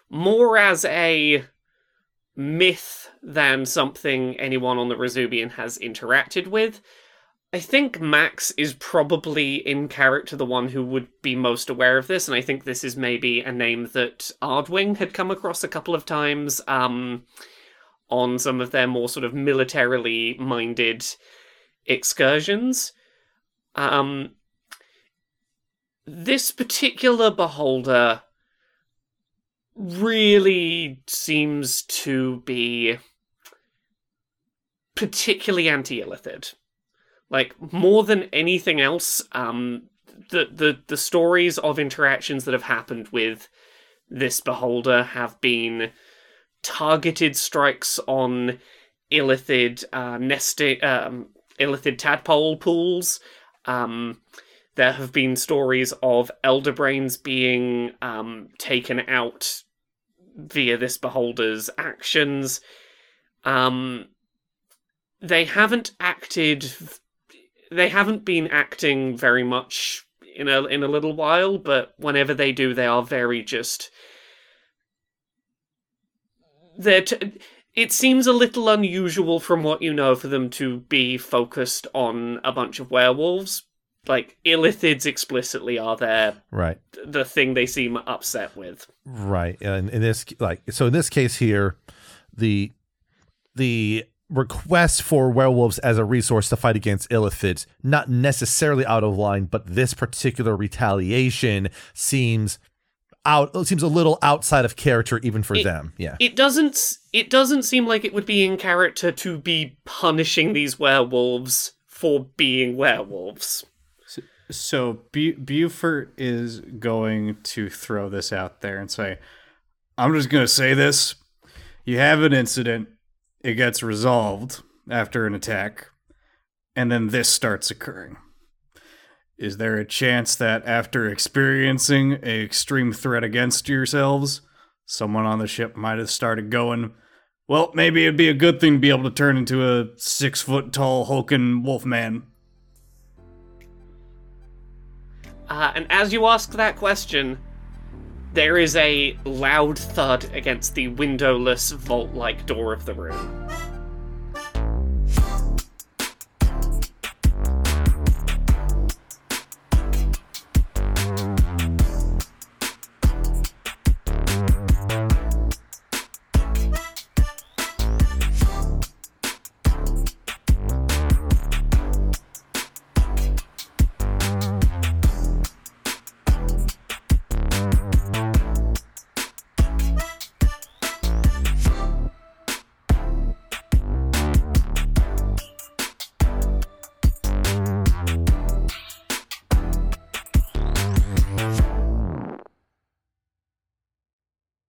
E: more as a myth than something anyone on the Resubian has interacted with. I think Max is probably in character the one who would be most aware of this, and I think this is maybe a name that Ardwing had come across a couple of times um, on some of their more sort of militarily minded excursions. Um, this particular beholder really seems to be particularly anti-illithid like more than anything else um the the the stories of interactions that have happened with this beholder have been targeted strikes on illithid uh nesting um illithid tadpole pools. Um there have been stories of elder brains being um taken out via this beholder's actions. Um they haven't acted they haven't been acting very much in a in a little while, but whenever they do, they are very just. They're. T- it seems a little unusual from what you know for them to be focused on a bunch of werewolves. Like illithids explicitly are there,
C: Right.
E: the thing they seem upset with.
C: Right. And in this like so in this case here, the the request for werewolves as a resource to fight against illithids not necessarily out of line, but this particular retaliation seems out it seems a little outside of character even for
E: It-
C: them. Yeah.
E: It doesn't it doesn't seem like it would be in character to be punishing these werewolves for being werewolves.
D: So Bu- Beaufort is going to throw this out there and say, "I'm just going to say this: you have an incident, it gets resolved after an attack, and then this starts occurring. Is there a chance that after experiencing a extreme threat against yourselves, someone on the ship might have started going, well, maybe it'd be a good thing to be able to turn into a six foot tall hulking wolfman?
E: Uh, and as you ask that question, there is a loud thud against the windowless vault like door of the room.